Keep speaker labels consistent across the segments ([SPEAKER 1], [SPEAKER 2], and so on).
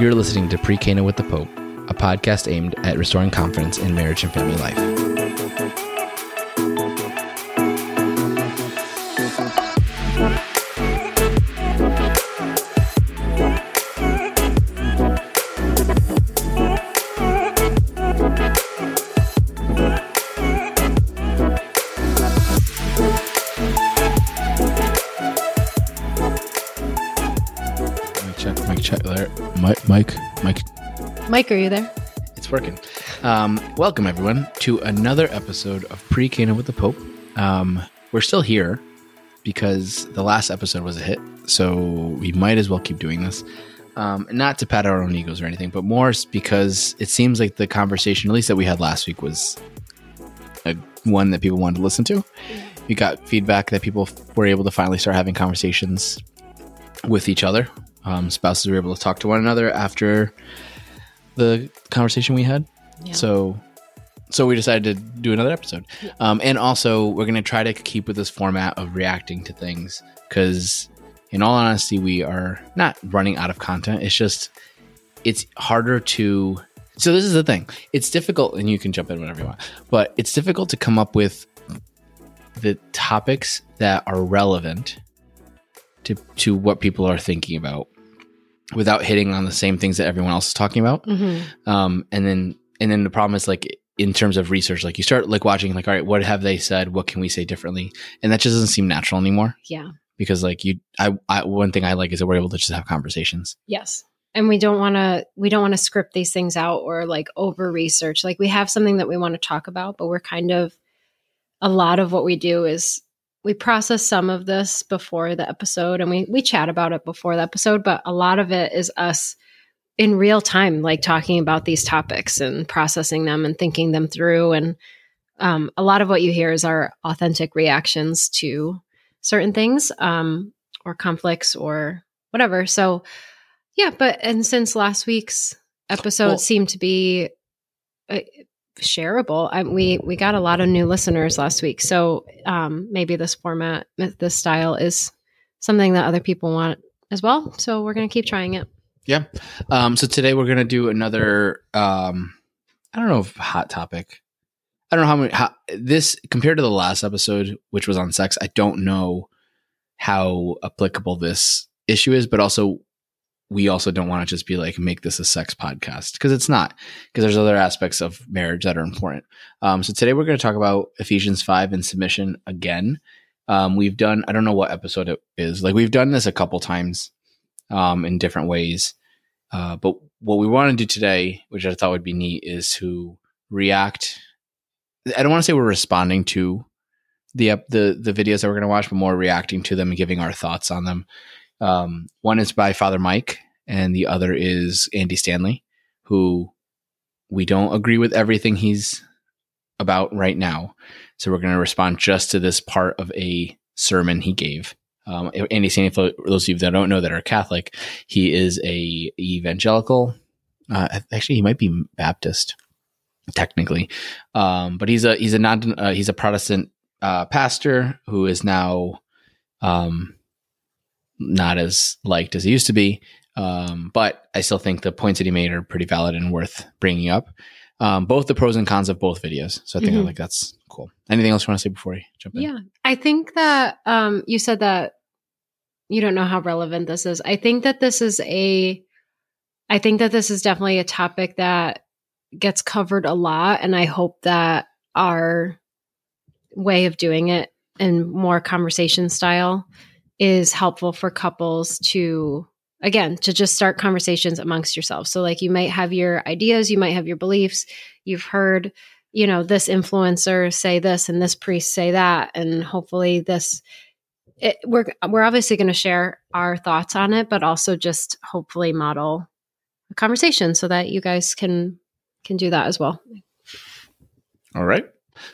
[SPEAKER 1] You're listening to Pre Cana with the Pope, a podcast aimed at restoring confidence in marriage and family life. Mike,
[SPEAKER 2] are you there?
[SPEAKER 1] It's working. Um, welcome, everyone, to another episode of Pre Cana with the Pope. Um, we're still here because the last episode was a hit, so we might as well keep doing this. Um, not to pat our own egos or anything, but more because it seems like the conversation, at least that we had last week, was a, one that people wanted to listen to. We got feedback that people were able to finally start having conversations with each other. Um, spouses were able to talk to one another after the conversation we had.
[SPEAKER 2] Yeah.
[SPEAKER 1] So, so we decided to do another episode. Um, and also, we're going to try to keep with this format of reacting to things because, in all honesty, we are not running out of content. It's just it's harder to. So this is the thing. It's difficult, and you can jump in whenever you want. But it's difficult to come up with the topics that are relevant to to what people are thinking about without hitting on the same things that everyone else is talking about
[SPEAKER 2] Mm-hmm.
[SPEAKER 1] um and then and then the problem is like in terms of research like you start like watching like all right what have they said what can we say differently and that just doesn't seem natural anymore
[SPEAKER 2] Yeah.
[SPEAKER 1] because like you i, I one thing i like is that we're able to just have conversations
[SPEAKER 2] Yes. And we don't want to we don't want to script these things out or like over research. Like we have something that we want to talk about, but we're kind of a lot of what we do is we process some of this before the episode and we we chat about it before the episode, but a lot of it is us in real time like talking about these topics and processing them and thinking them through and um, a lot of what you hear is our authentic reactions to certain things um, or conflicts or whatever. So, yeah, but and since last week's episode
[SPEAKER 1] Well-
[SPEAKER 2] seemed to be uh, shareable, I, we we got a lot of new listeners last week. So um, maybe this format, this style, is something that other people want as well. So we're gonna keep trying it.
[SPEAKER 1] yeah um so today we're gonna do another um i don't know if hot topic i don't know how many how, this compared to the last episode which was on sex i don't know how applicable this issue is but also we also don't want to just be like make this a sex podcast because it's not because there's other aspects of marriage that are important. Um, so today we're going to talk about ephesians 5 and submission again. Um, we've done i don't know what episode it is like we've done this a couple times um, in different ways. Uh, but what we want to do today which i thought would be neat is to react i don't want to say we're responding to the the the videos that we're going to watch but more reacting to them and giving our thoughts on them. Um, one is by Father Mike, and the other is Andy Stanley, who we don't agree with everything he's about right now. So we're going to respond just to this part of a sermon he gave. Um, Andy Stanley, for those of you that don't know that are Catholic, he is a evangelical. Uh, actually, he might be Baptist, technically, um, but he's a he's a non uh, he's a Protestant uh, pastor who is now um, not as liked as he used to be. Um, but I still think the points that he made are pretty valid and worth bringing up. Um, both the pros and cons of both videos. So I think I
[SPEAKER 2] Mhm.
[SPEAKER 1] like that's cool. Anything else you want to say before we jump in?
[SPEAKER 2] Yeah. I think that um, you said that you don't know how relevant this is. I think that this is a, I think that this is definitely a topic that gets covered a lot. And I hope that our way of doing it in more conversation style is helpful for couples to again to just start conversations amongst yourselves so like you might have your ideas you might have your beliefs you've heard you know this influencer say this and this priest say that and hopefully this it, we're we're obviously going to share our thoughts on it but also just hopefully model a conversation so that you guys can can do that as well
[SPEAKER 1] All right.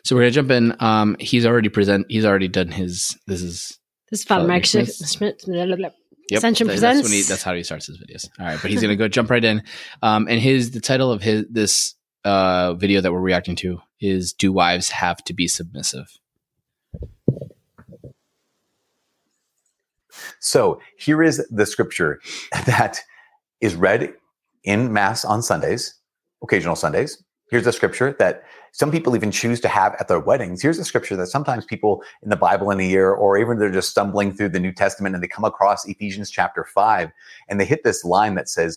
[SPEAKER 1] So we're gonna jump in. Um, he's already present. He's already done his. This is
[SPEAKER 2] this is Father
[SPEAKER 1] Father
[SPEAKER 2] Mike
[SPEAKER 1] Schmitz.
[SPEAKER 2] Schmitz. blah, blah, blah.
[SPEAKER 1] Yep,
[SPEAKER 2] Ascension
[SPEAKER 1] that-
[SPEAKER 2] presents.
[SPEAKER 1] That's, when he, that's how he starts his videos. All right, but he's gonna go jump right in. Um, and his the title of his this uh video that we're reacting to is "Do Wives Have to Be Submissive?"
[SPEAKER 3] So here is the scripture that is read in Mass on Sundays, occasional Sundays. Here's the scripture that some people even choose to have at their weddings. Here's a scripture that sometimes people in the Bible in a year, or even they're just stumbling through the New Testament and they come across Ephesians chapter five and they hit this line that says,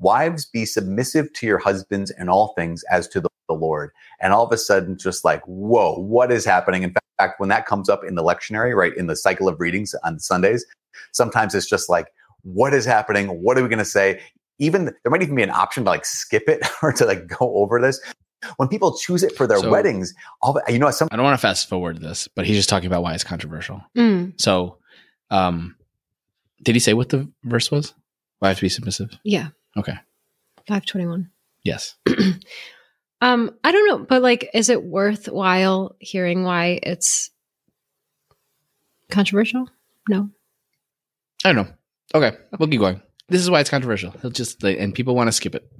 [SPEAKER 3] Wives, be submissive to your husbands in all things as to the, the Lord. And all of a sudden, just like, whoa, what is happening? In fact, when that comes up in the lectionary, right, in the cycle of readings on Sundays, sometimes it's just like, what is happening? What are we going to say? even there might even be an option to like skip it or to like go over this. When people choose it for their so, weddings, all the, you know, some
[SPEAKER 1] I don't want to fast forward this, but he's just talking about why it's controversial. Mm. So, um, did he say what the verse was? Why have to be submissive?
[SPEAKER 2] Yeah.
[SPEAKER 1] Okay.
[SPEAKER 2] Five twenty one.
[SPEAKER 1] Yes.
[SPEAKER 2] um, I don't know, but like, is it worthwhile hearing why it's controversial? No.
[SPEAKER 1] I don't know. Okay, okay. we'll keep going. This is why it's controversial. He'll just and people want to skip it.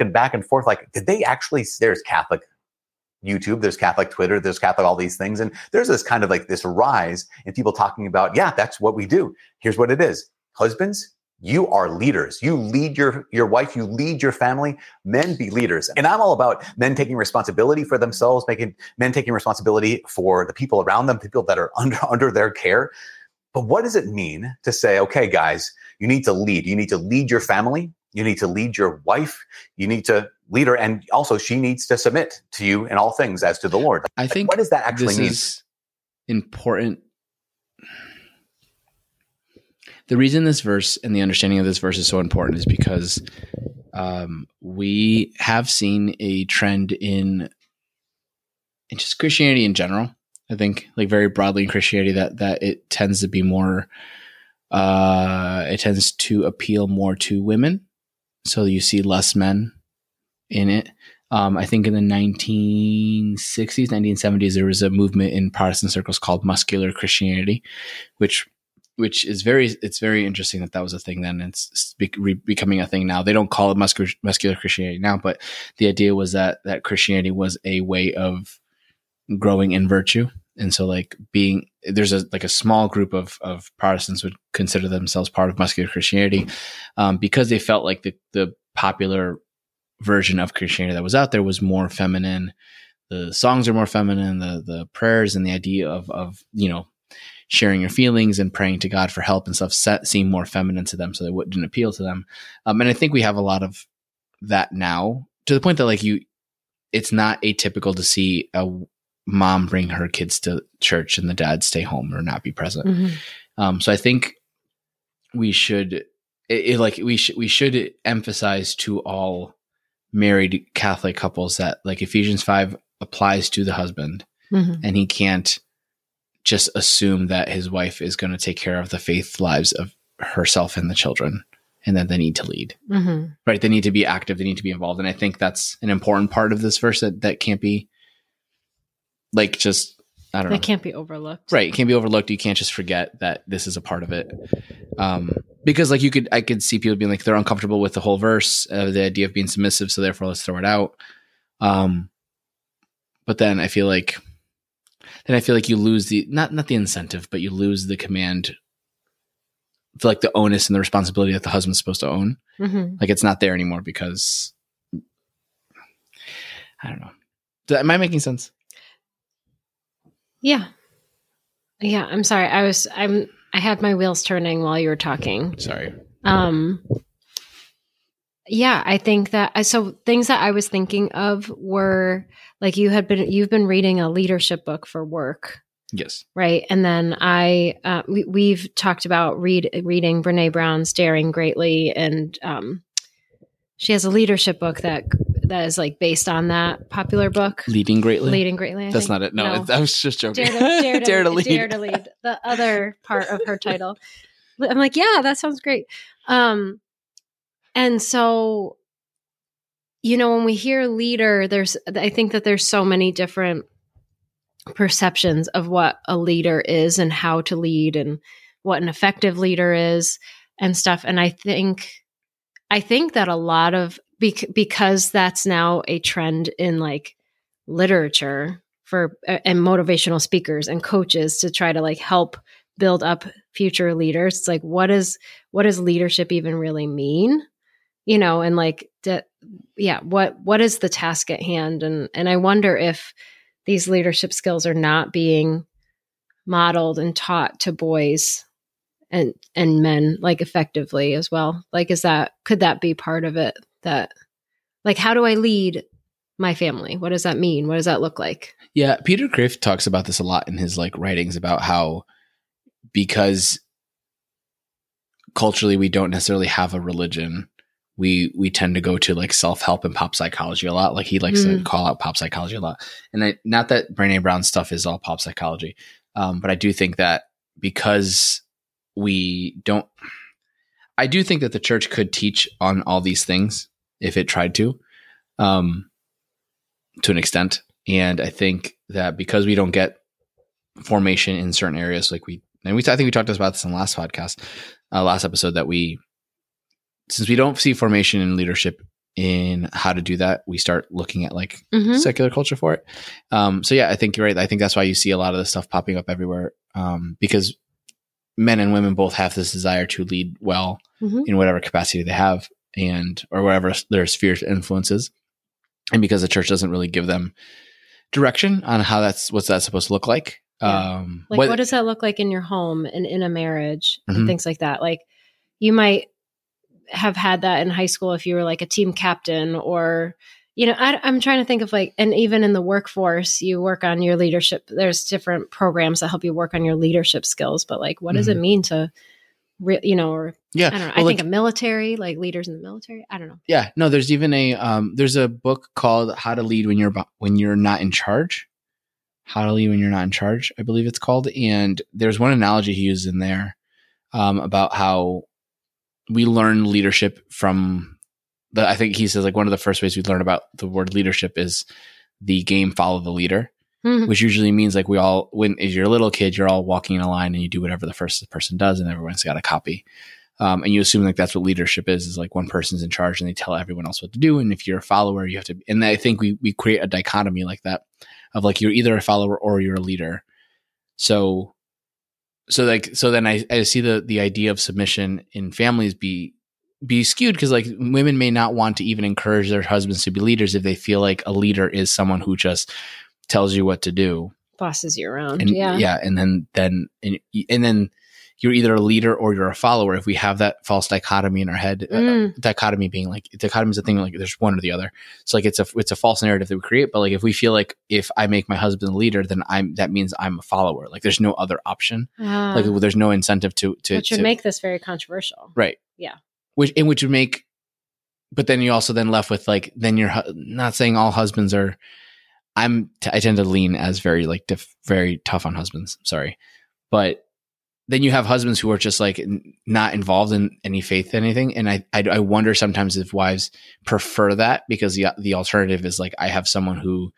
[SPEAKER 3] Looking back and forth, like, did they actually? There's Catholic YouTube, there's Catholic Twitter, there's Catholic all these things, and there's this kind of like this rise in people talking about, yeah, that's what we do. Here's what it is: husbands, you are leaders. You lead your your wife. You lead your family. Men be leaders, and I'm all about men taking responsibility for themselves, making men taking responsibility for the people around them, people that are under under their care. But what does it mean to say, okay, guys, you need to lead. You need to lead your family. You need to lead your wife. You need to lead her. And also, she needs to submit to you in all things as to the Lord.
[SPEAKER 1] I think
[SPEAKER 3] what does that actually mean?
[SPEAKER 1] important. The reason this verse and the understanding of this verse is so important is because um, we have seen a trend in, in just Christianity in general I think like very broadly in Christianity that that it tends to be more uh it tends to appeal more to women. So you see less men in it. Um, I think in the 1960s, 1970s, there was a movement in Protestant circles called muscular Christianity, which which is very it's very interesting that that was a thing then. It's be, becoming a thing now. They don't call it muscular, muscular Christianity now, but the idea was that that Christianity was a way of growing in virtue and so like being there's a like a small group of of Protestants would consider themselves part of muscular Christianity um, because they felt like the the popular version of Christianity that was out there was more feminine. The songs are more feminine. The the prayers and the idea of of you know sharing your feelings and praying to God for help and stuff set, seem more feminine to them, so they wouldn't appeal to them. Um, and I think we have a lot of that now to the point that like you, it's not atypical to see a mom bring her kids to church and the dad stay home or not be present. Mm-hmm. Um, so I think we should it, it, like we should we should emphasize to all married Catholic couples that like Ephesians five applies to the husband, mm-hmm. and he can't just assume that his wife is going to take care of the faith lives of herself and the children and that they need to lead mm-hmm. right they need to be active they need to be involved and i think that's an important part of this verse that, that can't be like just I don't
[SPEAKER 2] know.
[SPEAKER 1] It
[SPEAKER 2] can't be overlooked.
[SPEAKER 1] Right. It can't be overlooked. You can't just forget that this is a part of it. Um, because like you could, I could see people being like, they're uncomfortable with the whole verse, uh, the idea of being submissive. So therefore let's throw it out. Um, but then I feel like, then I feel like you lose the, not, not the incentive, but you lose the command for like the onus and the responsibility that the husband's supposed to own. Mm-hmm. Like it's not there anymore because I don't know. Am I making sense?
[SPEAKER 2] Yeah. Yeah, I'm sorry. I was I'm I had my wheels turning while you were talking.
[SPEAKER 1] Sorry.
[SPEAKER 2] Um yeah, I think that so things that I was thinking of were like you had been you've been reading a leadership book for work.
[SPEAKER 1] Yes.
[SPEAKER 2] Right. And then I uh, we, we've talked about read reading Brene Brown's Daring Greatly and um she has a leadership book that that is like based on that popular book.
[SPEAKER 1] Leading greatly.
[SPEAKER 2] Leading greatly.
[SPEAKER 1] I That's think. not it. No, no. I was just joking.
[SPEAKER 2] Dare to, dare to, dare to lead. Dare to lead. The other part of her title. I'm like, yeah, that sounds great. Um, and so, you know, when we hear leader, there's, I think that there's so many different perceptions of what a leader is and how to lead and what an effective leader is and stuff. And I think, I think that a lot of Bec- because that's now a trend in like literature for uh, and motivational speakers and coaches to try to like help build up future leaders it's like what is what does leadership even really mean you know, and like, d- yeah, what what is the task at hand? And and I wonder if these leadership skills are not being modeled and taught to boys and and men like effectively as well. Like, is that could that be part of it? That like, how do I lead my family? What does that mean? What does that look like?
[SPEAKER 1] Yeah, Peter Kreeft talks about this a lot in his like writings about how because culturally we don't necessarily have a religion, we we tend to go to like self help and pop psychology a lot. Like he likes mm. to call out pop psychology a lot. And I, not that Brene Brown stuff is all pop psychology, um, but I do think that because we don't, I do think that the church could teach on all these things if it tried to, um, to an extent. And I think that because we don't get formation in certain areas, like we, and we, I think we talked about this in the last podcast, uh, last episode, that we, since we don't see formation in leadership in how to do that, we start looking at like mm-hmm. secular culture for it. Um, so yeah, I think you're right. I think that's why you see a lot of this stuff popping up everywhere um, because men and women both have this desire to lead well mm-hmm. in whatever capacity they have and or whatever their sphere of influences, and because the church doesn't really give them direction on how that's what's that supposed to look like.
[SPEAKER 2] Yeah. Um, like what, what, does that look like in your home and in a marriage mm-hmm. and things like that? Like you might have had that in high school if you were like a team captain or you know I, am trying to think of like and even in the workforce you work on your leadership there's different programs that help you work on your leadership skills but like what mm-hmm. does it mm-hmm. mean to re- you know or yeah i don't know well, i like, think a military like leaders in the military i don't know
[SPEAKER 1] yeah no there's even a um there's a book called how to lead when you're when you're not in charge how to lead when you're not in charge i believe it's called and there's one analogy he used in there um, about how we learn leadership from the I think he says like one of the first ways we learn about the word leadership is the game follow the leader. Mm-hmm. Which usually means like we all when as you're a little kid, you're all walking in a line and you do whatever the first person does and everyone's got a copy. Um, and you assume like that's what leadership is, is like one person's in charge and they tell everyone else what to do. And if you're a follower, you have to, and I think we, we create a dichotomy like that of like, you're either a follower or you're a leader. So so like so then I, I see the the idea of submission in families be be skewed because like women may not want to even encourage their husbands to be leaders if they feel like a leader is someone who just tells you what to do
[SPEAKER 2] bosses you around
[SPEAKER 1] and,
[SPEAKER 2] yeah
[SPEAKER 1] yeah and then then and, and then you're either a leader or you're a follower. If we have that false dichotomy in our head, uh, mm. uh, dichotomy being like dichotomy is a thing like there's one or the other. So like it's a it's a false narrative that we create. But like if we feel like if I make my husband a leader, then I'm that means I'm a follower. Like there's no other option. Like there's no incentive to to
[SPEAKER 2] which would
[SPEAKER 1] to,
[SPEAKER 2] make this very controversial.
[SPEAKER 1] Right.
[SPEAKER 2] Yeah.
[SPEAKER 1] Which in which would make, but then you also then left with like then you're not saying all husbands are. I'm t- I tend to lean as very like very tough on husbands. Sorry, but then you have husbands who are just like not involved in any faith anything and I, I, I wonder sometimes if wives prefer that because the the alternative is like i have someone who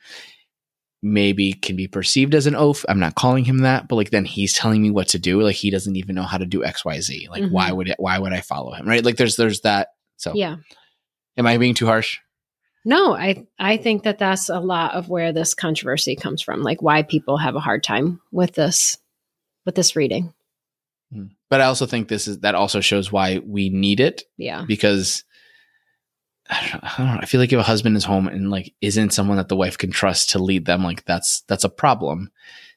[SPEAKER 1] maybe can be perceived as an oaf i'm not calling him that but like then he's telling me what to do like he doesn't even know how to do xyz like mm-hmm. why would it why would i follow him right like there's there's that so
[SPEAKER 2] yeah
[SPEAKER 1] am i being too harsh
[SPEAKER 2] no i i think that that's a lot of where this controversy comes from like why people have a hard time with this with this reading
[SPEAKER 1] Hmm. But I also think this is that also shows why we need it.
[SPEAKER 2] Yeah.
[SPEAKER 1] Because I don't, I don't know. I feel like if a husband is home and like isn't someone that the wife can trust to lead them, like that's that's a problem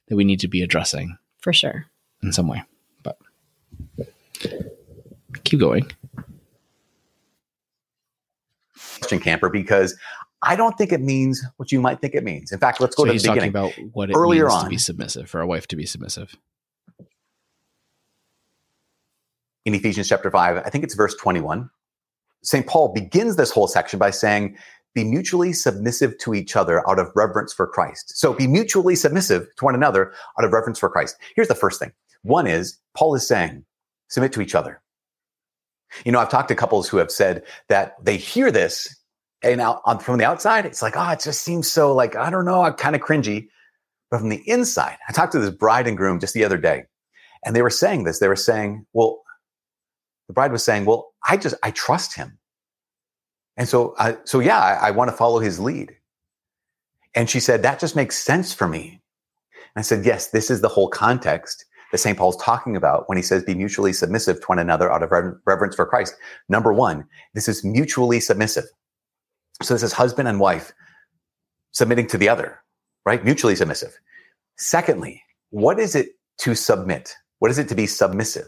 [SPEAKER 1] that we need to be addressing
[SPEAKER 2] for sure
[SPEAKER 1] in some way. But keep going.
[SPEAKER 3] Question camper because I don't think it means what you might think it means. In fact, let's go
[SPEAKER 1] so
[SPEAKER 3] to
[SPEAKER 1] he's
[SPEAKER 3] the beginning.
[SPEAKER 1] Talking about what it Earlier means on, to be submissive for a wife to be submissive.
[SPEAKER 3] in Ephesians chapter 5, I think it's verse 21. St. Paul begins this whole section by saying, be mutually submissive to each other out of reverence for Christ. So be mutually submissive to one another out of reverence for Christ. Here's the first thing. One is Paul is saying, submit to each other. You know, I've talked to couples who have said that they hear this and out on, from the outside, it's like, oh, it just seems so like, I don't know, I'm kind of cringy. But from the inside, I talked to this bride and groom just the other day, and they were saying this. They were saying, well, the bride was saying, well, I just, I trust him. And so, I, so yeah, I, I want to follow his lead. And she said, that just makes sense for me. And I said, yes, this is the whole context that St. Paul's talking about when he says, be mutually submissive to one another out of rever- reverence for Christ. Number one, this is mutually submissive. So this is husband and wife submitting to the other, right? Mutually submissive. Secondly, what is it to submit? What is it to be submissive?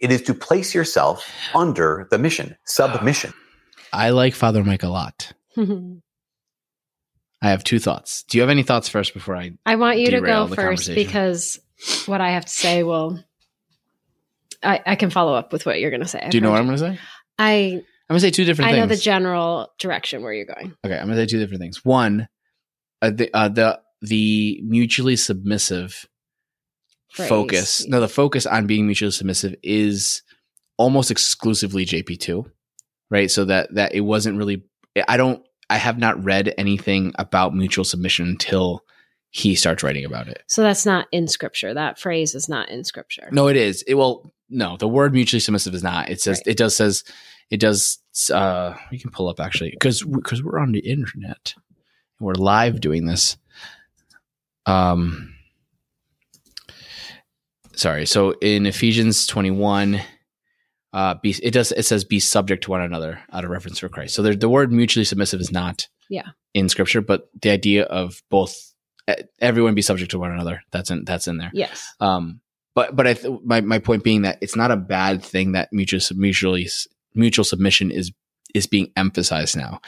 [SPEAKER 3] It is to place yourself under the mission, submission.
[SPEAKER 1] I like Father Mike a lot. I have two thoughts. Do you have any thoughts first before I?
[SPEAKER 2] I want you to go first because what I have to say will. I, I can follow up with what you're going to say.
[SPEAKER 1] Do you know what I'm going to say?
[SPEAKER 2] I
[SPEAKER 1] I'm going to say two different
[SPEAKER 2] I
[SPEAKER 1] things.
[SPEAKER 2] know the general direction where you're going.
[SPEAKER 1] Okay, I'm gonna say two different things. One, uh, the uh, the the mutually submissive
[SPEAKER 2] Phrase.
[SPEAKER 1] focus. No, the focus on being mutually submissive is almost exclusively JP two, right? So that that it wasn't really. I don't. I have not read anything about mutual submission until he starts writing about it.
[SPEAKER 2] So that's not in scripture. That phrase is not in scripture.
[SPEAKER 1] No, it is. It well, no, the word mutually submissive is not. It says
[SPEAKER 2] Right.
[SPEAKER 1] it does says it does. Uh, we can pull up actually because because we're on the internet, we're live doing this. Um, sorry. So in Ephesians twenty one. Uh, be, it does. It says, "Be subject to one another," out of reference for Christ. So there, the word mutually submissive is not,
[SPEAKER 2] Yeah.
[SPEAKER 1] in Scripture, but the idea of both, everyone be subject to one another. That's in that's in there.
[SPEAKER 2] Yes.
[SPEAKER 1] Um, but but I th- my my point being that it's not a bad thing that mutual mutually mutual submission is is being emphasized now.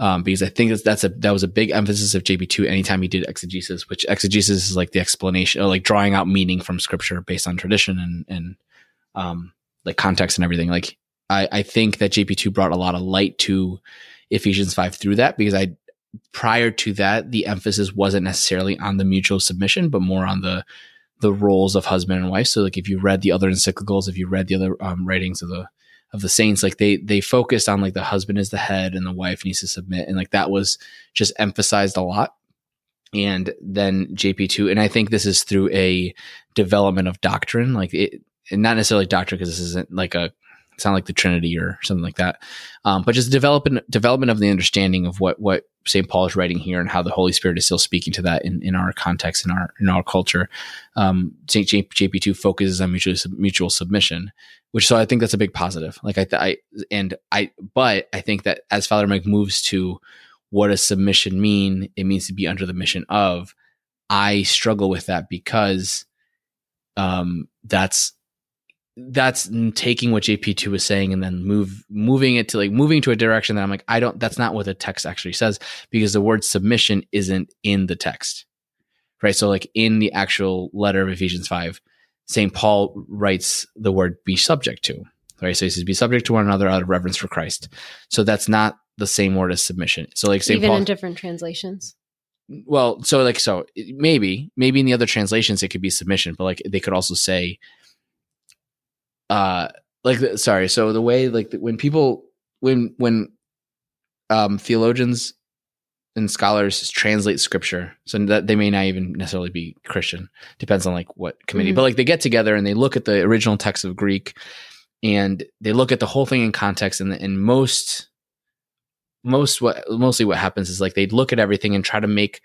[SPEAKER 1] Um, because I think that's, that's a that was a big emphasis of JP two anytime he did exegesis, which exegesis is like the explanation or like drawing out meaning from scripture based on tradition and and um like context and everything. Like I I think that JP two brought a lot of light to Ephesians five through that because I prior to that the emphasis wasn't necessarily on the mutual submission but more on the the roles of husband and wife. So like if you read the other encyclicals, if you read the other um, writings of the of the saints, like they they focused on like the husband is the head and the wife needs to submit, and like that was just emphasized a lot. And then JP two, and I think this is through a development of doctrine, like it, and not necessarily doctrine because this isn't like a it's not like the Trinity or something like that, um, but just development development of the understanding of what what St. Paul is writing here and how the Holy Spirit is still speaking to that in, in our context in our in our culture. Um, St. JP two focuses on mutual mutual submission, which so I think that's a big positive. Like I, I and I, but I think that as Father Mike moves to what does submission mean, it means to be under the mission of. I struggle with that because, um, that's that's taking what JP2 was saying and then move moving it to like moving to a direction that I'm like, I don't that's not what the text actually says because the word submission isn't in the text. Right. So like in the actual letter of Ephesians 5, St. Paul writes the word be subject to. Right. So he says be subject to one another out of reverence for Christ. So that's not the same word as submission. So like St.
[SPEAKER 2] Even
[SPEAKER 1] Paul
[SPEAKER 2] in different translations.
[SPEAKER 1] well, so like so maybe maybe in the other translations it could be submission, but like they could also say uh like the- sorry, so the way like the- when people when when um theologians and scholars translate scripture so that they may not even necessarily be christian depends on like what committee
[SPEAKER 2] Mhm.
[SPEAKER 1] but like they get together and they look at the original text of greek and they look at the whole thing in context and and most most what mostly what happens is like they look at everything and try to make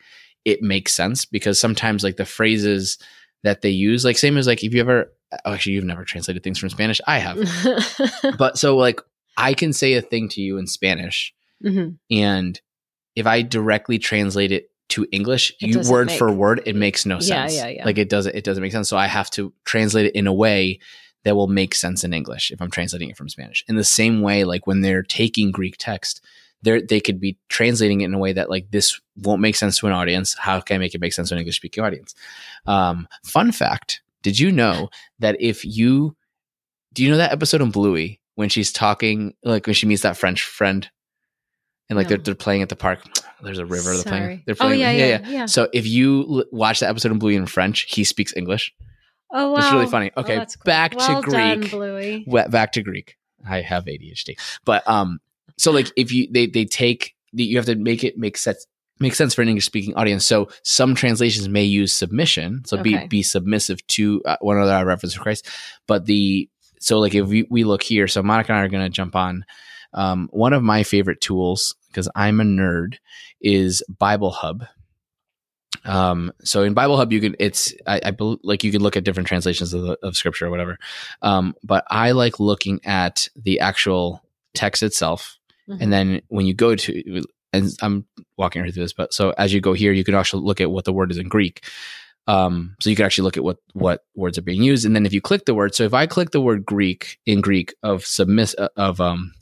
[SPEAKER 1] it make sense because sometimes like the phrases that they use like same as like if you ever oh, actually you've never translated things from spanish i have but so like i can say a thing to you in spanish
[SPEAKER 2] Mhm.
[SPEAKER 1] and if i directly translate it to english
[SPEAKER 2] It
[SPEAKER 1] you word
[SPEAKER 2] make-
[SPEAKER 1] for word it makes no sense.
[SPEAKER 2] Yeah, yeah, yeah.
[SPEAKER 1] like it doesn't it doesn't make sense so i have to translate it in a way that will make sense in english if i'm translating it from spanish in the same way like when they're taking greek text they they could be translating it in a way that like this won't make sense to an audience how can i make it make sense to an english speaking audience um, fun fact did you know that if you do you know that episode in bluey when she's talking like when she meets that french friend and like they're, they're playing at the park there's a river they're playing they're
[SPEAKER 2] Oh
[SPEAKER 1] playing
[SPEAKER 2] yeah, yeah, yeah.
[SPEAKER 1] so if you l- watch that episode in Bluey in French, he speaks English.
[SPEAKER 2] Oh wow,
[SPEAKER 1] It's really funny.
[SPEAKER 2] Oh,
[SPEAKER 1] Okay,
[SPEAKER 2] that's cool.
[SPEAKER 1] back
[SPEAKER 2] well
[SPEAKER 1] to
[SPEAKER 2] Done,
[SPEAKER 1] Greek.
[SPEAKER 2] Bluey.
[SPEAKER 1] Back to Greek. I have ADHD, but um, so like if you they they take the, you have to make it make sense make sense for an English speaking audience. So some translations may use submission, so
[SPEAKER 2] Okay.
[SPEAKER 1] be be submissive to uh, one another. I reference to Christ, but the so like if we, we look here, so Monica and I are going to jump on. Um, one of my favorite tools because I'm a nerd is Bible Hub. Um, so in Bible Hub, you can it's I, I bel like you can look at different translations of, the, of scripture or whatever. Um, but I like looking at the actual text itself,
[SPEAKER 2] Mhm.
[SPEAKER 1] and then when you go to and I'm walking right through this, but so as you go here, you can actually look at what the word is in Greek. Um, so you can actually look at what what words are being used, and then if you click the word, so if I click the word Greek in Greek of submiss uh, of um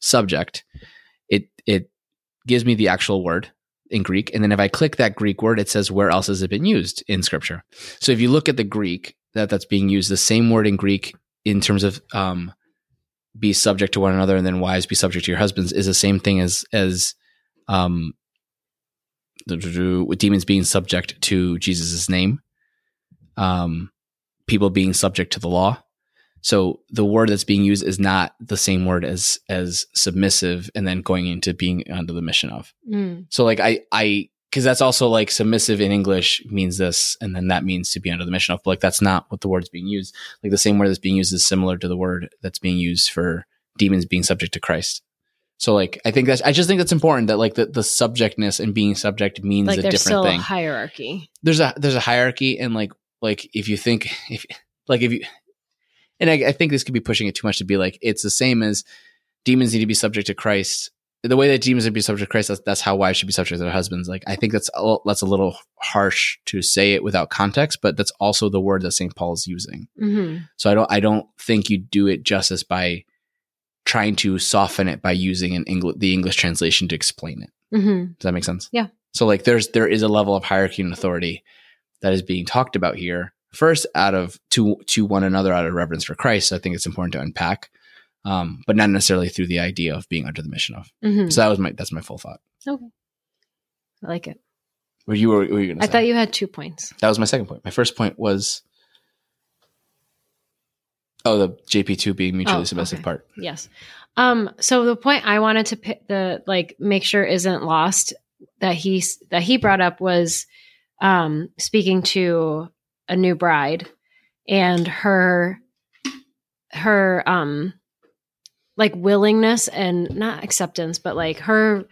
[SPEAKER 1] subject, it it gives me the actual word in Greek, and then if I click that Greek word, it says where else has it been used in Scripture. So if you look at the Greek that that's being used, the same word in Greek in terms of um, be subject to one another, and then wives be subject to your husbands is the same thing as as um, with demons being subject to Jesus' name, um, people being subject to the law. So the word that's being used is not the same word as as submissive, and then going into being under the mission of.
[SPEAKER 2] Mm.
[SPEAKER 1] So like I I because that's also like submissive in English means this, and then that means to be under the mission of. But like that's not what the word's being used. Like the same word that's being used is similar to the word that's being used for demons being subject to Christ. So like I think that's I just think that's important that like the, the subjectness and being subject means
[SPEAKER 2] Like
[SPEAKER 1] a different thing.
[SPEAKER 2] a hierarchy.
[SPEAKER 1] there's a there's a hierarchy and like like if you think if like if you and I, I think this could be pushing it too much to be like it's the same as demons need to be subject to Christ. The way that demons to be subject to Christ, that's, that's how wives should be subject to their husbands. Like I think that's a, little- that's a little harsh to say it without context, but that's also the word that St. Paul is using.
[SPEAKER 2] hmm
[SPEAKER 1] So I don't I don't think you do it justice by trying to soften it by using an English the English translation to explain it.
[SPEAKER 2] hmm
[SPEAKER 1] Does that make sense?
[SPEAKER 2] Yeah.
[SPEAKER 1] So like there's there is a level of hierarchy and authority that is being talked about here. First, out of to to one another out of reverence for Christ. I think it's important to unpack, um, but not necessarily through the idea of being under the mission of.
[SPEAKER 2] hmm
[SPEAKER 1] So that was my that's my full thought.
[SPEAKER 2] Okay, I like it.
[SPEAKER 1] What you were, were you going
[SPEAKER 2] I
[SPEAKER 1] say?
[SPEAKER 2] thought you had two points.
[SPEAKER 1] that was my second point. My first point was oh the JP two being mutually
[SPEAKER 2] Oh,
[SPEAKER 1] submissive
[SPEAKER 2] okay.
[SPEAKER 1] part.
[SPEAKER 2] Yes. Um. So the point I wanted to pi- the like make sure isn't lost that he that he brought up was um speaking to a new bride and her her um like willingness and not acceptance but like her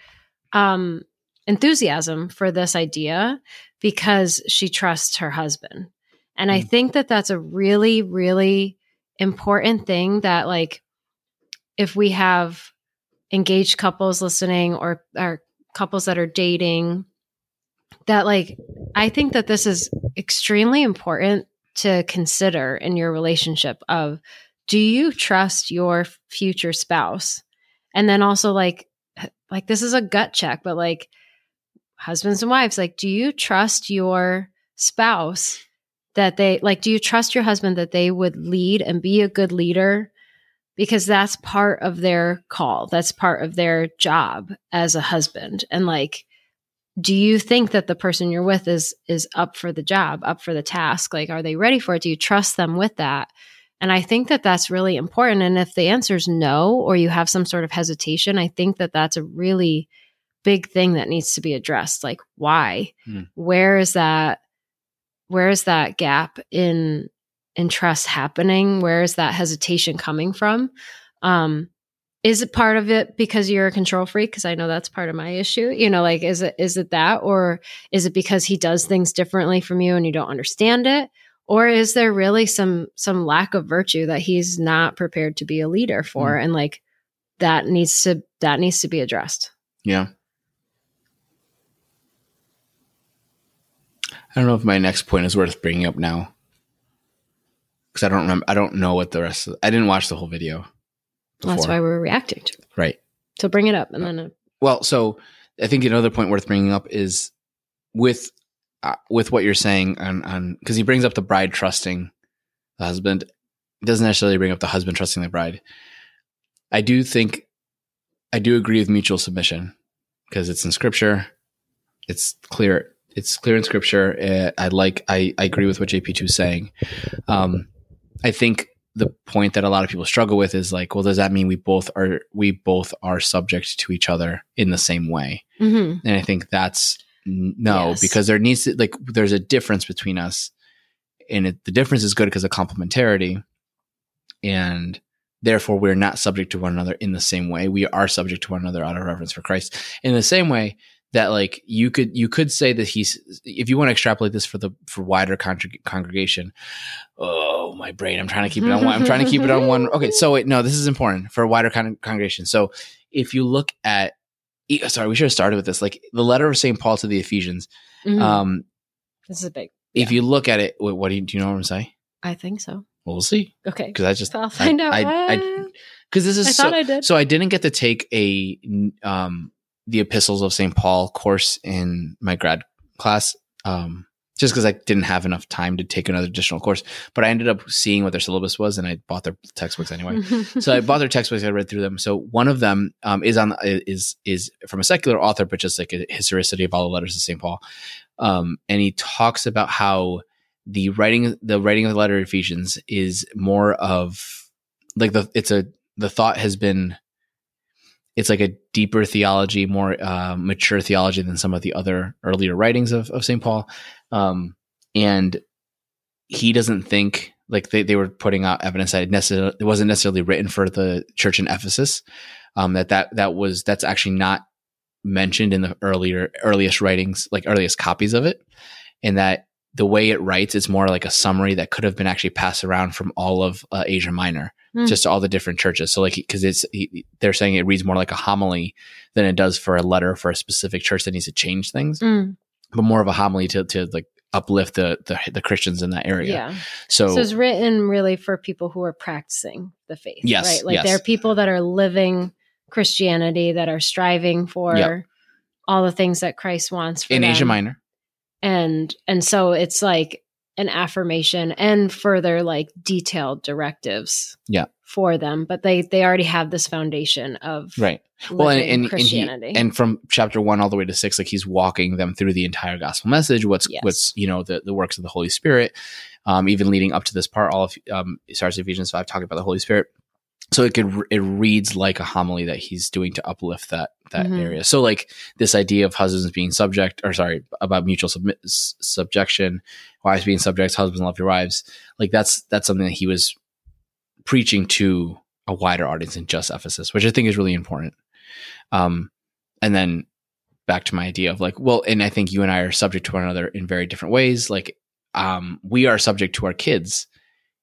[SPEAKER 2] um enthusiasm for this idea because she trusts her husband and i
[SPEAKER 1] Mm.
[SPEAKER 2] think that that's a really really important thing that like if we have engaged couples listening or or couples that are dating that like i think that this is extremely important to consider in your relationship of do you trust your future spouse? And then also like like this is a gut check but like husbands and wives like do you trust your spouse that they like do you trust your husband that they would lead and be a good leader? Because that's part of their call. That's part of their job as a husband. And like do you think that the person you're with is is up for the job up for the task? Like are they ready for it? Do you trust them with that and i think that that's really important. And if the answer is no or you have some sort of hesitation i think that that's a really big thing that needs to be addressed. Like why?
[SPEAKER 1] Hmm.
[SPEAKER 2] where is that where is that gap in in trust happening? Where is that hesitation coming from? Um is it part of it because you're a control freak? Because i know that's part of my issue. You know like is it is it that? Or is it because he does things differently from you and you don't understand it or is there really some some lack of virtue that he's not prepared to be a leader for and like that needs to that needs to be addressed
[SPEAKER 1] Yeah. I don't know if my next point is worth bringing up now because I don't remember. I don't know what the rest. of I didn't watch the whole video.
[SPEAKER 2] that's why we're reacting to it.
[SPEAKER 1] Right.
[SPEAKER 2] so bring it up and then uh,
[SPEAKER 1] Well, so I think another point worth bringing up is with uh, with what you're saying on on because he brings up the bride trusting the husband. It doesn't necessarily bring up the husband trusting the bride. I do think I do agree with mutual submission because it's in scripture. It's clear. It's clear in scripture. Uh, I like. I, I agree with what JP two is saying. Um, I think the point that a lot of people struggle with is like, well, does that mean we both are we both are subject to each other in the same way?
[SPEAKER 2] mhm.
[SPEAKER 1] And I think that's no,
[SPEAKER 2] Yes.
[SPEAKER 1] because there needs to like there's a difference between us, and it, the difference is good because of complementarity, and therefore we're not subject to one another in the same way. We are subject to one another out of reverence for Christ. In the same way that like you could you could say that he's if you want to extrapolate this for the for wider congreg- congregation oh my brain i'm trying to keep it on one i'm trying to keep it on one okay so wait no this is important for a wider con- congregation so if you look at sorry we should have started with this like the letter of st paul to the ephesians
[SPEAKER 2] Mhm.
[SPEAKER 1] um
[SPEAKER 2] this is a big.
[SPEAKER 1] if you look at it wait, what do you do you know what i'm saying
[SPEAKER 2] I think so.
[SPEAKER 1] well, we'll see
[SPEAKER 2] Okay.
[SPEAKER 1] because i just
[SPEAKER 2] I'll find out.
[SPEAKER 1] I-
[SPEAKER 2] what?
[SPEAKER 1] because this is
[SPEAKER 2] I
[SPEAKER 1] so,
[SPEAKER 2] thought I did.
[SPEAKER 1] so I didn't get to take a um the epistles of St. Paul course in my grad class um just because I didn't have enough time to take another additional course. But I ended up seeing what their syllabus was, and I bought their textbooks anyway. so I bought their textbooks. I read through them. So one of them um, is on is is from a secular author, but just like a historicity of all the letters of St. Paul. Um, and he talks about how the writing the writing of the letter of Ephesians is more of like the it's a the thought has been it's like a deeper theology, more uh, mature theology than some of the other earlier writings of, of St. Paul. Um, and he doesn't think like they, they were putting out evidence that it, necessarily, it wasn't necessarily written for the church in Ephesus. Um, that that that was that's actually not mentioned in the earlier earliest writings, like earliest copies of it, and that the way it writes is more like a summary that could have been actually passed around from all of uh, Asia Minor,
[SPEAKER 2] Hmm.
[SPEAKER 1] just to all the different churches. So like because it's he, they're saying it reads more like a homily than it does for a letter for a specific church that needs to change things,
[SPEAKER 2] Mm,
[SPEAKER 1] but more of a homily to to like uplift the the, the Christians in that area.
[SPEAKER 2] yeah.
[SPEAKER 1] So,
[SPEAKER 2] So it's written really for people who are practicing the faith.
[SPEAKER 1] Yes,
[SPEAKER 2] Right. Like
[SPEAKER 1] yes.
[SPEAKER 2] there are people that are living Christianity that are striving for
[SPEAKER 1] Yep.
[SPEAKER 2] all the things that Christ wants for
[SPEAKER 1] in Asia. Minor,
[SPEAKER 2] And and so it's like an affirmation and further like detailed directives
[SPEAKER 1] Yeah.
[SPEAKER 2] For them. But they they already have this foundation of
[SPEAKER 1] right? Well, and and, and, he,
[SPEAKER 2] Christianity.
[SPEAKER 1] and from chapter one all the way to six, like he's walking them through the entire gospel message. What's
[SPEAKER 2] Yes.
[SPEAKER 1] what's you know the the works of the Holy Spirit, um, even leading up to this part. All of um, starts Ephesians five talking about the Holy Spirit. So it could it reads like a homily that he's doing to uplift that that
[SPEAKER 2] Mhm.
[SPEAKER 1] area. So like this idea of husbands being subject, or sorry, about mutual submit, subjection, wives being subjects, husbands love your wives. Like that's that's something that he was preaching to a wider audience than just Ephesus, which I think is really important. Um, and then back to my idea of like, well, and I think you and I are subject to one another in very different ways. Like, um, we are subject to our kids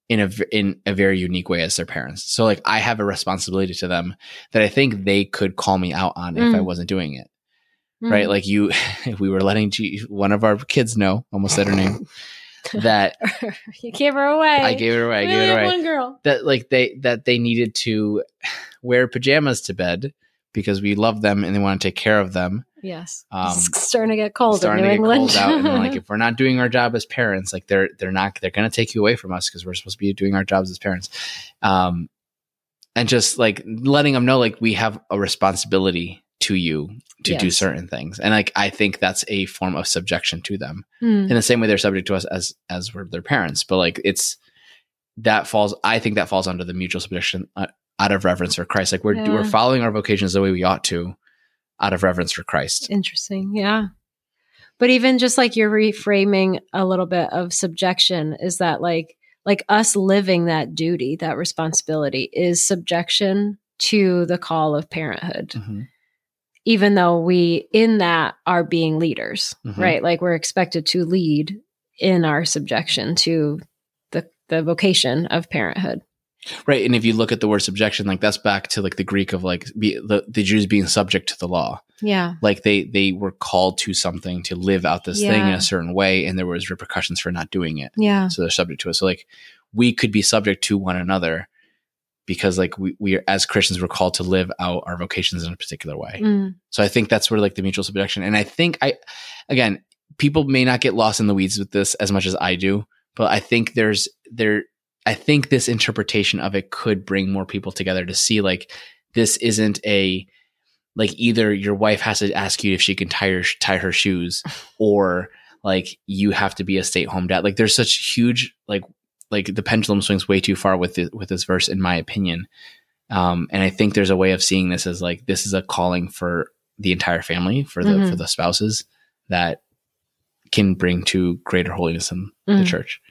[SPEAKER 1] in a in a very unique way as their parents. So like, I have a responsibility to them that I think they could call me out on if I
[SPEAKER 2] Mm.
[SPEAKER 1] wasn't doing it.
[SPEAKER 2] Mm.
[SPEAKER 1] Right? Like you, if we were letting G- one of our kids know, almost said her name, that
[SPEAKER 2] you gave her away.
[SPEAKER 1] I gave it away. I gave away.
[SPEAKER 2] One girl.
[SPEAKER 1] that like they that they needed to wear pajamas to bed because we love them and they want to take care of them.
[SPEAKER 2] Yes.
[SPEAKER 1] Um,
[SPEAKER 2] it's starting to get cold
[SPEAKER 1] starting
[SPEAKER 2] in New
[SPEAKER 1] to get
[SPEAKER 2] England.
[SPEAKER 1] cold out, and like, if we're not doing our job as parents, like they're they're not they're going to take you away from us because we're supposed to be doing our jobs as parents. Um, and just like letting them know, like we have a responsibility to you to do certain things, and like I think that's a form of subjection to them
[SPEAKER 2] Hmm.
[SPEAKER 1] in the same way they're subject to us as as we're their parents but like it's that falls i think that falls under the mutual subjection uh, out of reverence for christ like we're
[SPEAKER 2] Yeah.
[SPEAKER 1] we're following our vocations the way we ought to out of reverence for christ
[SPEAKER 2] Interesting. Yeah. But even just like you're reframing a little bit of subjection is that like like us living that duty, that responsibility is subjection to the call of parenthood. Even though we in that are being leaders,
[SPEAKER 1] Mhm.
[SPEAKER 2] right? Like we're expected to lead in our subjection to the the vocation of parenthood.
[SPEAKER 1] right and if you look at the word subjection like that's back to like the greek of like be, the, the jews being subject to the law
[SPEAKER 2] Yeah.
[SPEAKER 1] like they they were called to something to live out this thing in a certain way and there was repercussions for not doing it
[SPEAKER 2] Yeah.
[SPEAKER 1] so they're subject to it. So like we could be subject to one another because like we, we are, as Christians we're called to live out our vocations in a particular way.
[SPEAKER 2] Mm.
[SPEAKER 1] So I think that's where like the mutual subjection. And I think I again, people may not get lost in the weeds with this as much as I do, but I think there's there I think this interpretation of it could bring more people together to see like this isn't a like either your wife has to ask you if she can tie her tie her shoes or like you have to be a stay at home dad. Like there's such huge like like the pendulum swings way too far with it, with this verse in my opinion. Um, and I think there's a way of seeing this as like this is a calling for the entire family for the
[SPEAKER 2] Mhm.
[SPEAKER 1] for the spouses that can bring to greater holiness in the
[SPEAKER 2] Mm.
[SPEAKER 1] church.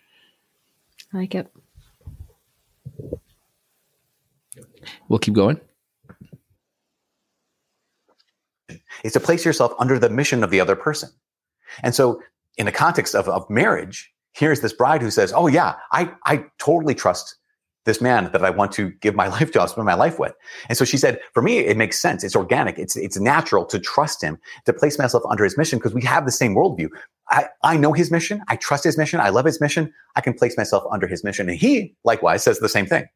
[SPEAKER 2] I like it.
[SPEAKER 1] We'll keep going.
[SPEAKER 3] is to place yourself under the mission of the other person. And so in the context of, of marriage, here's this bride who says, Oh yeah, I, I totally trust this man that I want to give my life to, I'll spend my life with. And so she said, for me, it makes sense. It's organic. It's, it's natural to trust him, to place myself under his mission because we have the same worldview. I, I know his mission. I trust his mission. I love his mission. I can place myself under his mission. And he likewise says the same thing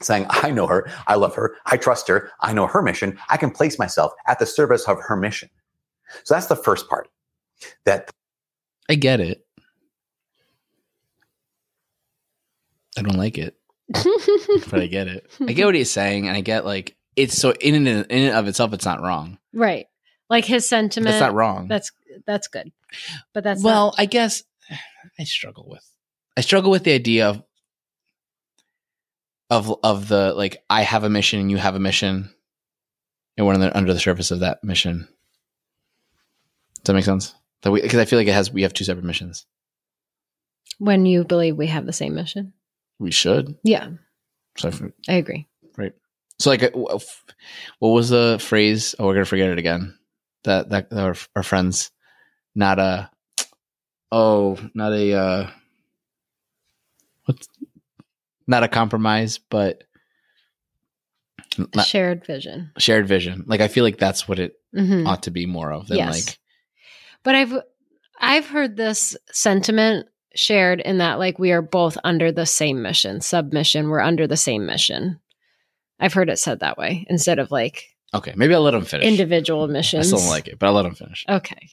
[SPEAKER 3] saying, I know her. I love her. I trust her. I know her mission. I can place myself at the service of her mission. So that's the first part that
[SPEAKER 1] I get it. I don't like it, but I get it. I get what he's saying, and I get like it's so in and in and of itself, it's not wrong.
[SPEAKER 2] right. Like his sentiment.
[SPEAKER 1] That's not wrong.
[SPEAKER 2] That's that's good. But that's
[SPEAKER 1] well,
[SPEAKER 2] not-
[SPEAKER 1] I guess I struggle with. I struggle with the idea of of of the like I have a mission and you have a mission, and we're under, under the surface of that mission. Does that make sense? That we because I feel like it has we have two separate missions.
[SPEAKER 2] when you believe we have the same mission.
[SPEAKER 1] We should.
[SPEAKER 2] Yeah,
[SPEAKER 1] So, if-
[SPEAKER 2] I agree. Right.
[SPEAKER 1] So like, uh, what was the phrase? Oh, we're gonna forget it again. That that our, our friends, not a, oh, not a, uh, what's, not a compromise, but not,
[SPEAKER 2] Shared vision.
[SPEAKER 1] shared vision. Like I feel like that's what it
[SPEAKER 2] Mhm.
[SPEAKER 1] ought to be more of than
[SPEAKER 2] Yes.
[SPEAKER 1] like
[SPEAKER 2] But I've I've heard this sentiment shared in that like we are both under the same mission, submission. We're under the same mission. I've heard it said that way instead of like
[SPEAKER 1] okay, maybe I'll let him finish.
[SPEAKER 2] individual missions.
[SPEAKER 1] I still don't like it, but I'll let him finish.
[SPEAKER 2] Okay.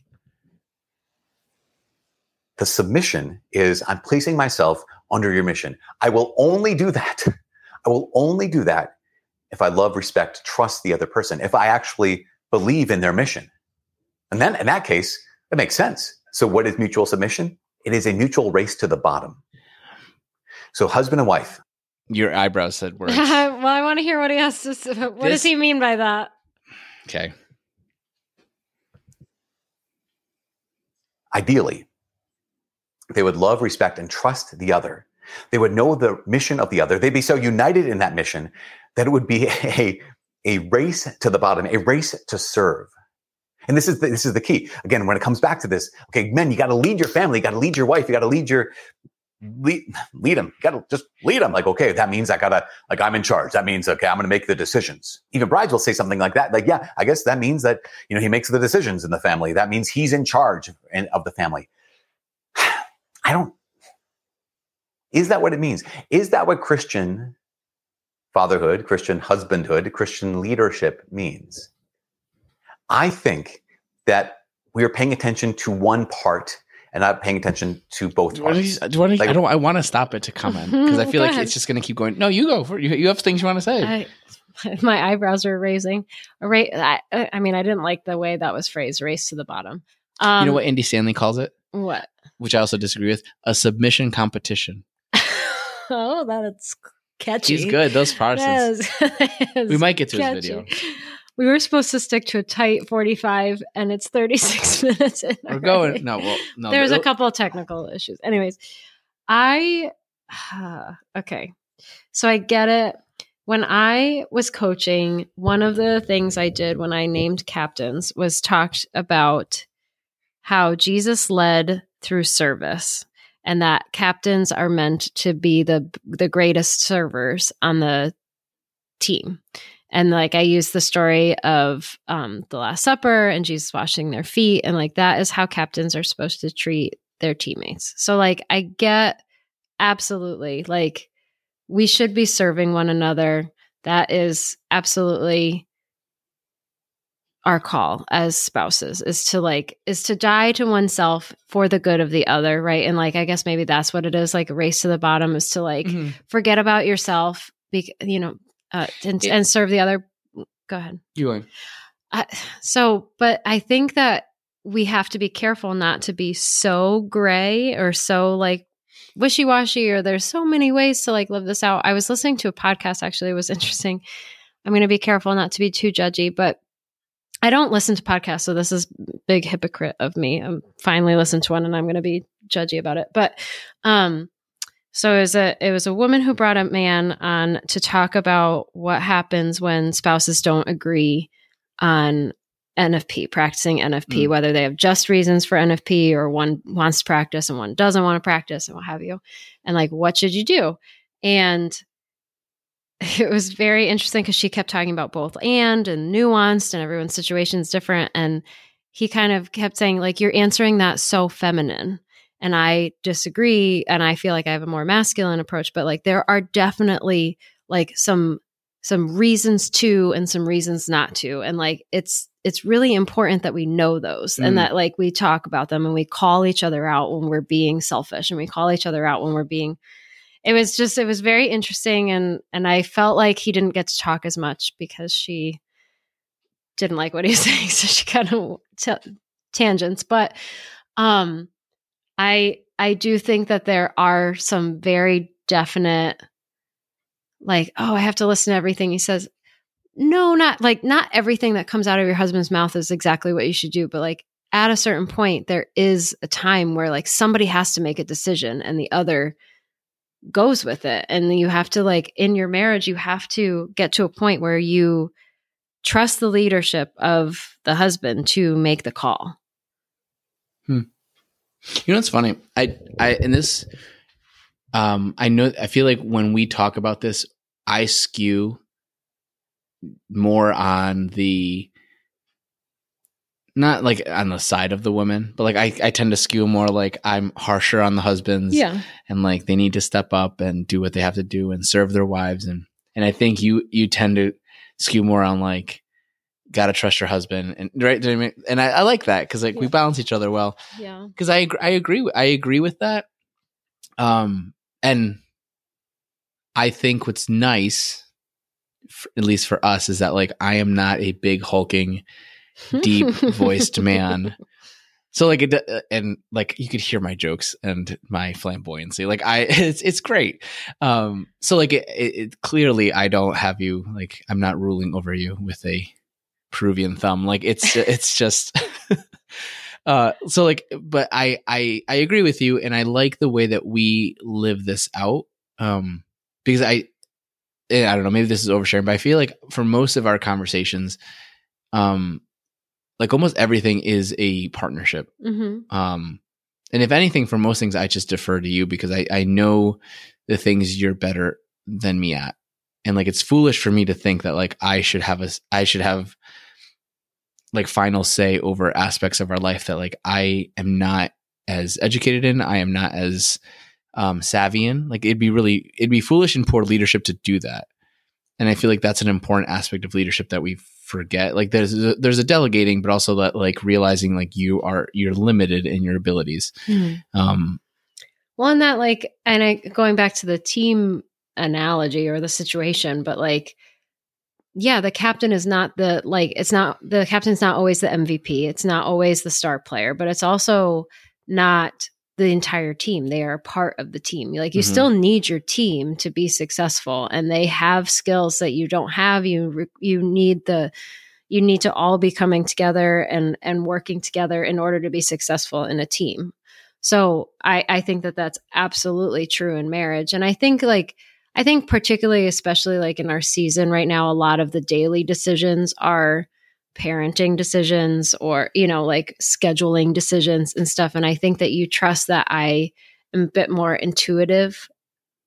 [SPEAKER 3] the submission is I'm placing myself under your mission. I will only do that. I will only do that if I love, respect, trust the other person, if I actually believe in their mission. And then in that case, it makes sense. So what is mutual submission? It is a mutual race to the bottom. So husband and wife,
[SPEAKER 1] Your eyebrows said words.
[SPEAKER 2] well, I want to hear what he has to say. What
[SPEAKER 1] This-
[SPEAKER 2] does he mean by that?
[SPEAKER 1] okay.
[SPEAKER 3] ideally, they would love, respect, and trust the other. They would know the mission of the other. They'd be so united in that mission that it would be a, a race to the bottom, a race to serve. And this is the, this is the key. Again, when it comes back to this, okay, men, you got to lead your family, you got to lead your wife, you got to lead your lead, lead them. You got to just lead them. Like, okay, that means I gotta like I'm in charge. That means okay, I'm to make the decisions. Even brides will say something like that. Like, yeah, I guess that means that you know he makes the decisions in the family. That means he's in charge in, of the family. I don't. Is that what it means? Is that what Christian fatherhood, Christian husbandhood, Christian leadership means? I think that we are paying attention to one part and not paying attention to both
[SPEAKER 1] Do you
[SPEAKER 3] parts.
[SPEAKER 1] do you
[SPEAKER 3] Like-
[SPEAKER 1] I don't. I want to stop it to comment because I feel like
[SPEAKER 2] ahead.
[SPEAKER 1] it's just going to keep going. No, you go. For, you, you have things you want to say.
[SPEAKER 2] I, my eyebrows are raising. I, I mean, I didn't like the way that was phrased. Race to the bottom. Um,
[SPEAKER 1] you know what Andy Stanley calls it,
[SPEAKER 2] What?
[SPEAKER 1] which I also disagree with: a submission competition.
[SPEAKER 2] oh, that's catchy.
[SPEAKER 1] He's good. Those Protestants.
[SPEAKER 2] That is-
[SPEAKER 1] We might get to his video.
[SPEAKER 2] We were supposed to stick to a tight 45 and it's 36 minutes in.
[SPEAKER 1] We're
[SPEAKER 2] already.
[SPEAKER 1] going. No, well, no.
[SPEAKER 2] There's a couple of technical issues. Anyways, I okay. So I get it. When I was coaching, one of the things I did when I named captains was talked about how Jesus led through service and that captains are meant to be the the greatest servers on the team. And like I use the story of um, the Last Supper and Jesus washing their feet, and like that is how captains are supposed to treat their teammates. So like I get absolutely like we should be serving one another. That is absolutely our call as spouses is to like is to die to oneself for the good of the other right and like i guess maybe that's what it is like a race to the bottom is to like
[SPEAKER 1] Mhm.
[SPEAKER 2] forget about yourself be, you know uh, and,
[SPEAKER 1] Yeah.
[SPEAKER 2] and serve the other go ahead
[SPEAKER 1] You going?
[SPEAKER 2] I, so but i think that we have to be careful not to be so gray or so like wishy-washy or there's so many ways to like live this out i was listening to a podcast actually it was interesting i'm going to be careful not to be too judgy but i don't listen to podcasts so this is big hypocrite of me i'm finally listened to one and i'm going to be judgy about it but um so it was a it was a woman who brought a man on to talk about what happens when spouses don't agree on NFP, practicing NFP,
[SPEAKER 1] Mm.
[SPEAKER 2] whether they have just reasons for NFP or one wants to practice and one doesn't want to practice and what have you. And like, what should you do? And it was very interesting because she kept talking about both and and nuanced and everyone's situation is different. And he kind of kept saying, like, you're answering that so feminine. And I disagree. And I feel like I have a more masculine approach, but like there are definitely like some some reasons to and some reasons not to. And like it's it's really important that we know those
[SPEAKER 1] Mm.
[SPEAKER 2] and that like we talk about them and we call each other out when we're being selfish and we call each other out when we're being it was just it was very interesting and and I felt like he didn't get to talk as much because she didn't like what he was saying so she kind of t- tangents but um I I do think that there are some very definite like oh I have to listen to everything he says. No not like not everything that comes out of your husband's mouth is exactly what you should do but like at a certain point there is a time where like somebody has to make a decision and the other goes with it and you have to like in your marriage you have to get to a point where you trust the leadership of the husband to make the call hmm.
[SPEAKER 1] You know what's funny? I I in this um I know I feel like when we talk about this, I skew more on the not like on the side of the women, but like I, I tend to skew more like I'm harsher on the husbands Yeah. and like they need to step up and do what they have to do and serve their wives and and I think you you tend to skew more on like gotta trust your husband and right and I, I like that because like we balance each other well
[SPEAKER 2] yeah
[SPEAKER 1] because I I agree with- I agree with that. Um, and I think what's nice, f at least for us, is that like I am not a big hulking, deep voiced man. So like it, uh, and like you could hear my jokes and my flamboyancy. Like I, it's it's great. Um, so like it, it, it clearly I don't have you like I'm not ruling over you with a Peruvian thumb. Like it's it's just. uh so like but i i i agree with you and i like the way that we live this out um because i eh, i don't know maybe this is oversharing but i feel like for most of our conversations um like almost everything is a partnership
[SPEAKER 2] hmm
[SPEAKER 1] um and if anything for most things i just defer to you because i i know the things you're better than me at and like it's foolish for me to think that like i should have a I should have like final say over aspects of our life that like i am not as educated in i am not as um savvy in like it'd be really it'd be foolish and poor leadership to do that. And i feel like that's an important aspect of leadership that we forget. Like there's a, there's a delegating but also that like realizing like you are you're limited in your abilities. Um
[SPEAKER 2] Well, and that like, and I going back to the team analogy or the situation, but like, yeah, the captain is not the like, it's not the captain's not always the MVP. It's not always the star player, but it's also not the entire team. They are a part of the team. Like, you
[SPEAKER 1] Mhm.
[SPEAKER 2] still need your team to be successful, and they have skills that you don't have. You you need the you need to all be coming together and and working together in order to be successful in a team. So I, I think that that's absolutely true in marriage. And I think like, I think particularly, especially like in our season right now, a lot of the daily decisions are parenting decisions or, you know, like scheduling decisions and stuff. And I think that you trust that I am a bit more intuitive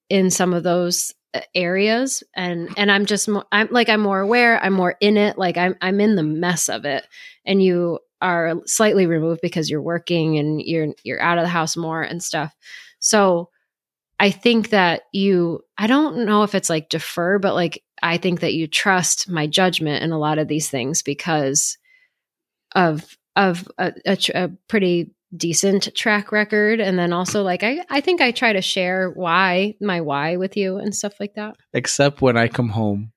[SPEAKER 2] in some of those uh, areas and and I'm just mo- I'm like I'm more aware I'm more in it like I'm I'm in the mess of it and you are slightly removed because you're working and you're you're out of the house more and stuff. So I think that you I don't know if it's like defer but like I think that you trust my judgment in a lot of these things because of of a, a, a pretty decent track record and then also like I I think I try to share why my why with you and stuff like that.
[SPEAKER 1] except when I come home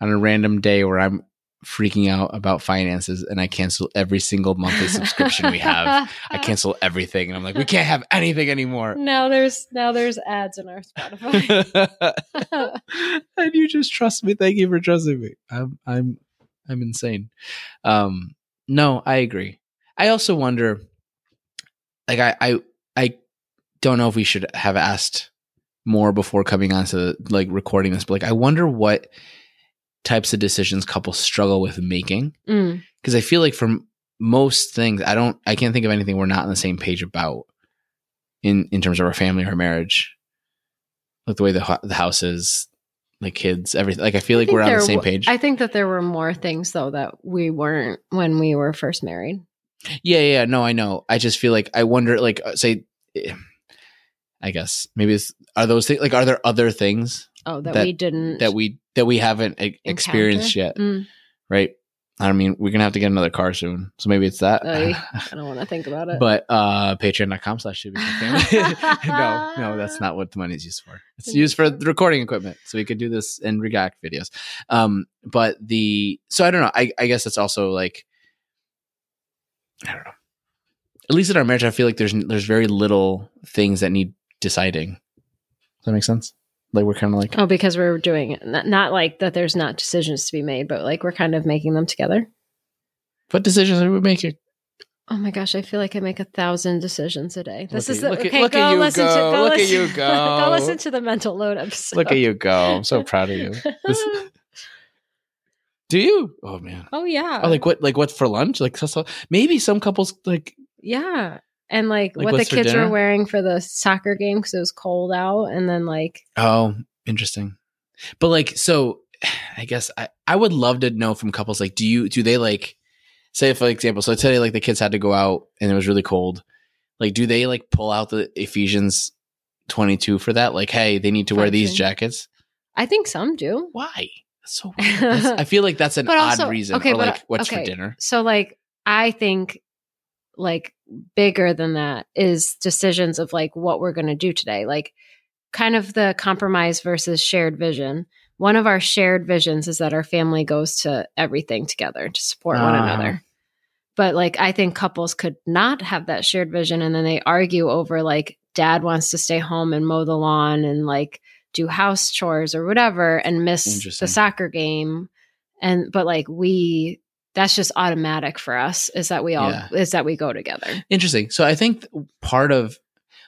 [SPEAKER 1] on a random day where I'm freaking out about finances and I cancel every single monthly subscription we have. I cancel everything and I'm like, we can't have anything anymore.
[SPEAKER 2] Now there's now there's ads in our Spotify.
[SPEAKER 1] and you just trust me. Thank you for trusting me. I'm I'm I'm insane. Um no, I agree. I also wonder like I I I don't know if we should have asked more before coming on to like recording this, but like I wonder what types of decisions couples struggle with making
[SPEAKER 2] Mm,
[SPEAKER 1] because I feel like for most things, I don't, I can't think of anything we're not on the same page about in in terms of our family or marriage, like the way the the house is, the kids, everything. Like I feel like
[SPEAKER 2] think
[SPEAKER 1] we're on the same page.
[SPEAKER 2] I think that there were more things though that we weren't when we were first married.
[SPEAKER 1] Yeah, yeah, no, I know. I just feel like I wonder, like, uh, say, I guess maybe it's are those things like are there other things
[SPEAKER 2] Oh, that,
[SPEAKER 1] That-
[SPEAKER 2] we didn't
[SPEAKER 1] that we that we haven't e- experienced yet,
[SPEAKER 2] Mm,
[SPEAKER 1] right? I mean, we're gonna have to get another car soon, so maybe it's that.
[SPEAKER 2] Oy. I don't want to think about it.
[SPEAKER 1] but uh patreon.com slash should be no, no, that's not what the money is used for. It's used for the recording equipment, so we could do this and react videos. Um, but the so I don't know. I I guess it's also like I don't know. At least in our marriage, I feel like there's there's very little things that need deciding. Does that make sense? Like we're kind of like
[SPEAKER 2] oh, because we're doing it. Not, not like that. There's not decisions to be made, but like we're kind of making them together.
[SPEAKER 1] what decisions are we making?
[SPEAKER 2] Oh my gosh, I feel like I make a thousand decisions a day. This
[SPEAKER 1] Look
[SPEAKER 2] is the,
[SPEAKER 1] look at-
[SPEAKER 2] okay.
[SPEAKER 1] look
[SPEAKER 2] go
[SPEAKER 1] at you
[SPEAKER 2] listen to
[SPEAKER 1] go.
[SPEAKER 2] go
[SPEAKER 1] Look at
[SPEAKER 2] listen,
[SPEAKER 1] you go.
[SPEAKER 2] go listen to the mental load episode.
[SPEAKER 1] Look at you go! I'm so proud of you. This- do you? Oh man.
[SPEAKER 2] oh yeah.
[SPEAKER 1] Oh, like what? Like what for lunch? Like maybe some couples like
[SPEAKER 2] yeah. And like,
[SPEAKER 1] Like
[SPEAKER 2] what the kids were wearing for the soccer game because it was cold out, and then like
[SPEAKER 1] oh interesting, but like so, I guess I I would love to know from couples like do you do they like say for example so today like the kids had to go out and it was really cold like do they like pull out the Ephesians twenty two for that like hey they need to wear these jackets
[SPEAKER 2] I think some do.
[SPEAKER 1] why that's so weird. That's- I feel like that's an odd reason
[SPEAKER 2] okay,
[SPEAKER 1] or
[SPEAKER 2] but,
[SPEAKER 1] like what's
[SPEAKER 2] okay.
[SPEAKER 1] for dinner
[SPEAKER 2] So like I think like bigger than that is decisions of like what we're going to do today. Like kind of the compromise versus shared vision. One of our shared visions is that our family goes to everything together to support one
[SPEAKER 1] Ah.
[SPEAKER 2] another. But like I think couples could not have that shared vision and then they argue over like dad wants to stay home and mow the lawn and like do house chores or whatever and miss the soccer game and but like we that's just automatic for us is that we all
[SPEAKER 1] Yeah.
[SPEAKER 2] is that we go together
[SPEAKER 1] Interesting. So I think part of,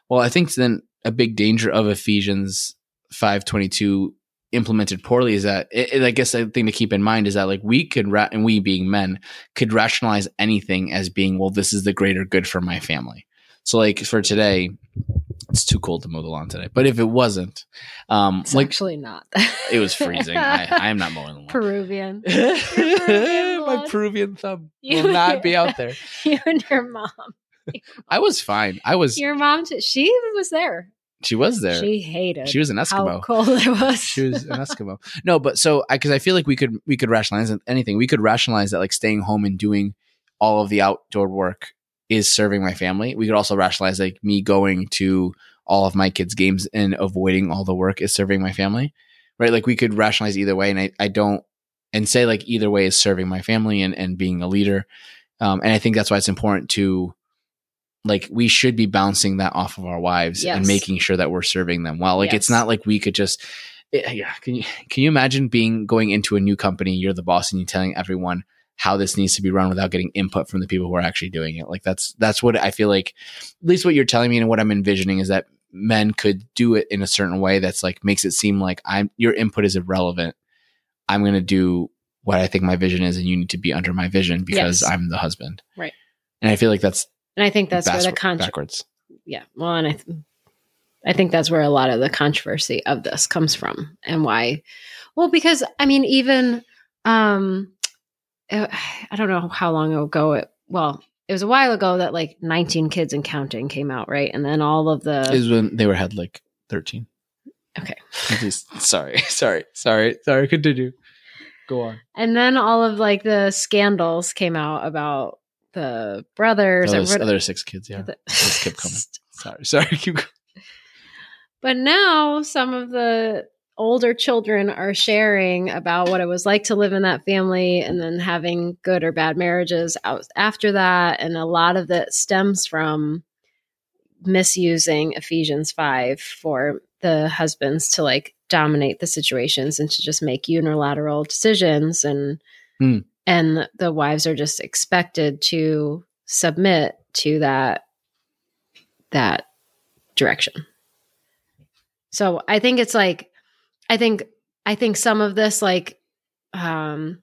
[SPEAKER 1] well, I think then a big danger of Ephesians five twenty two implemented poorly is that it, it- I guess the thing to keep in mind is that like we could ra- and we being men could rationalize anything as being well this is the greater good for my family. So like for today, it's too cold to mow the lawn today. But if it wasn't, um,
[SPEAKER 2] it's
[SPEAKER 1] like
[SPEAKER 2] actually not
[SPEAKER 1] it was freezing. I, am not mowing the lawn.
[SPEAKER 2] peruvian
[SPEAKER 1] My. Peruvian thumb
[SPEAKER 2] You-
[SPEAKER 1] will not be out there.
[SPEAKER 2] you and your mom
[SPEAKER 1] I was fine. I was.
[SPEAKER 2] your mom she was there
[SPEAKER 1] She was there.
[SPEAKER 2] she hated
[SPEAKER 1] She was an Eskimo.
[SPEAKER 2] how cold it was
[SPEAKER 1] She was an Eskimo. No, but so because I, feel like we could we could rationalize anything. We could rationalize that like staying home and doing all of the outdoor work is serving my family. We could also rationalize like me going to all of my kids' games and avoiding all the work is serving my family. Right? Like we could rationalize either way, and I, I don't and say like either way is serving my family and, and being a leader. Um, and I think that's why it's important to like we should be bouncing that off of our wives and making sure that we're serving them well. Like it's not like we could just yeah, yeah. Can you can you imagine being going into a new company, you're the boss and you're telling everyone how this needs to be run without getting input from the people who are actually doing it? Like that's that's what I feel like at least what you're telling me and what I'm envisioning is that men could do it in a certain way that's like makes it seem like I'm your input is irrelevant. I'm going to do what I think my vision is and you need to be under my vision because
[SPEAKER 2] Yes.
[SPEAKER 1] I'm the husband.
[SPEAKER 2] Right.
[SPEAKER 1] And I feel like that's
[SPEAKER 2] and i think that's where the con-
[SPEAKER 1] backwards.
[SPEAKER 2] yeah well and i th- i think that's where a lot of the controversy of this comes from and why well because i mean even um Uh, i don't know how long ago it well it was a while ago that like 19 kids and counting came out right and then all of the
[SPEAKER 1] is when they were had like 13.
[SPEAKER 2] Okay.
[SPEAKER 1] Sorry, sorry, sorry, sorry. Continue. Go on.
[SPEAKER 2] and then all of like the scandals came out about the brothers
[SPEAKER 1] Those other six kids, yeah.
[SPEAKER 2] the-
[SPEAKER 1] Just kept coming. Sorry, sorry. Keep going.
[SPEAKER 2] But now some of the older children are sharing about what it was like to live in that family and then having good or bad marriages out after that. And a lot of that stems from misusing Ephesians 5 for the husbands to like dominate the situations and to just make unilateral decisions and
[SPEAKER 1] Hmm.
[SPEAKER 2] and the wives are just expected to submit to that that direction. So I think it's like I think I think some of this like um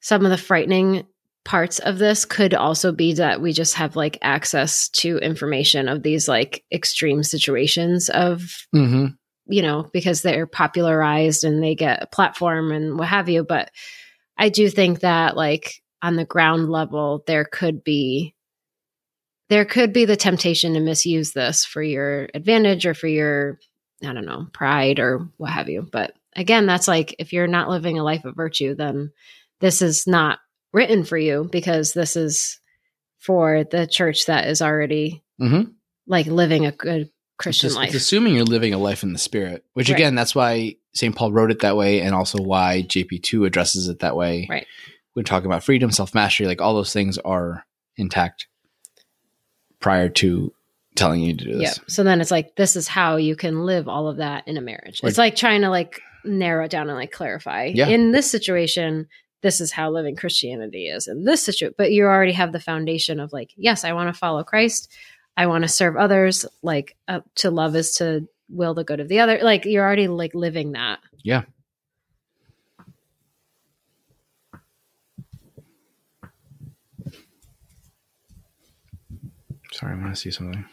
[SPEAKER 2] some of the frightening parts of this could also be that we just have like access to information of these like extreme situations of
[SPEAKER 1] Mm-hmm.
[SPEAKER 2] you know because they're popularized and they get a platform and what have you but i do think that like on the ground level there could be there could be the temptation to misuse this for your advantage or for your i don't know pride or what have you but again that's like if you're not living a life of virtue then this is not written for you because this is for the church that is already
[SPEAKER 1] Mm-hmm.
[SPEAKER 2] like living a good christian
[SPEAKER 1] It's,
[SPEAKER 2] life
[SPEAKER 1] it's assuming you're living a life in the spirit, which
[SPEAKER 2] Right.
[SPEAKER 1] again, that's why St. Paul wrote it that way, and also why JP2 addresses it that way.
[SPEAKER 2] Right.
[SPEAKER 1] We're talking about freedom, self mastery, like all those things are intact prior to telling you to do
[SPEAKER 2] Yeah.
[SPEAKER 1] this.
[SPEAKER 2] So then it's like this is how you can live all of that in a marriage. It's like trying to like narrow it down and like clarify.
[SPEAKER 1] Yeah.
[SPEAKER 2] In this situation, this is how living Christianity is. In this situation, but you already have the foundation of like, yes, I want to follow Christ. I want to serve others. Like uh, to love is to will the good of the other. Like you're already like living that.
[SPEAKER 1] Yeah. Sorry, I want to see something.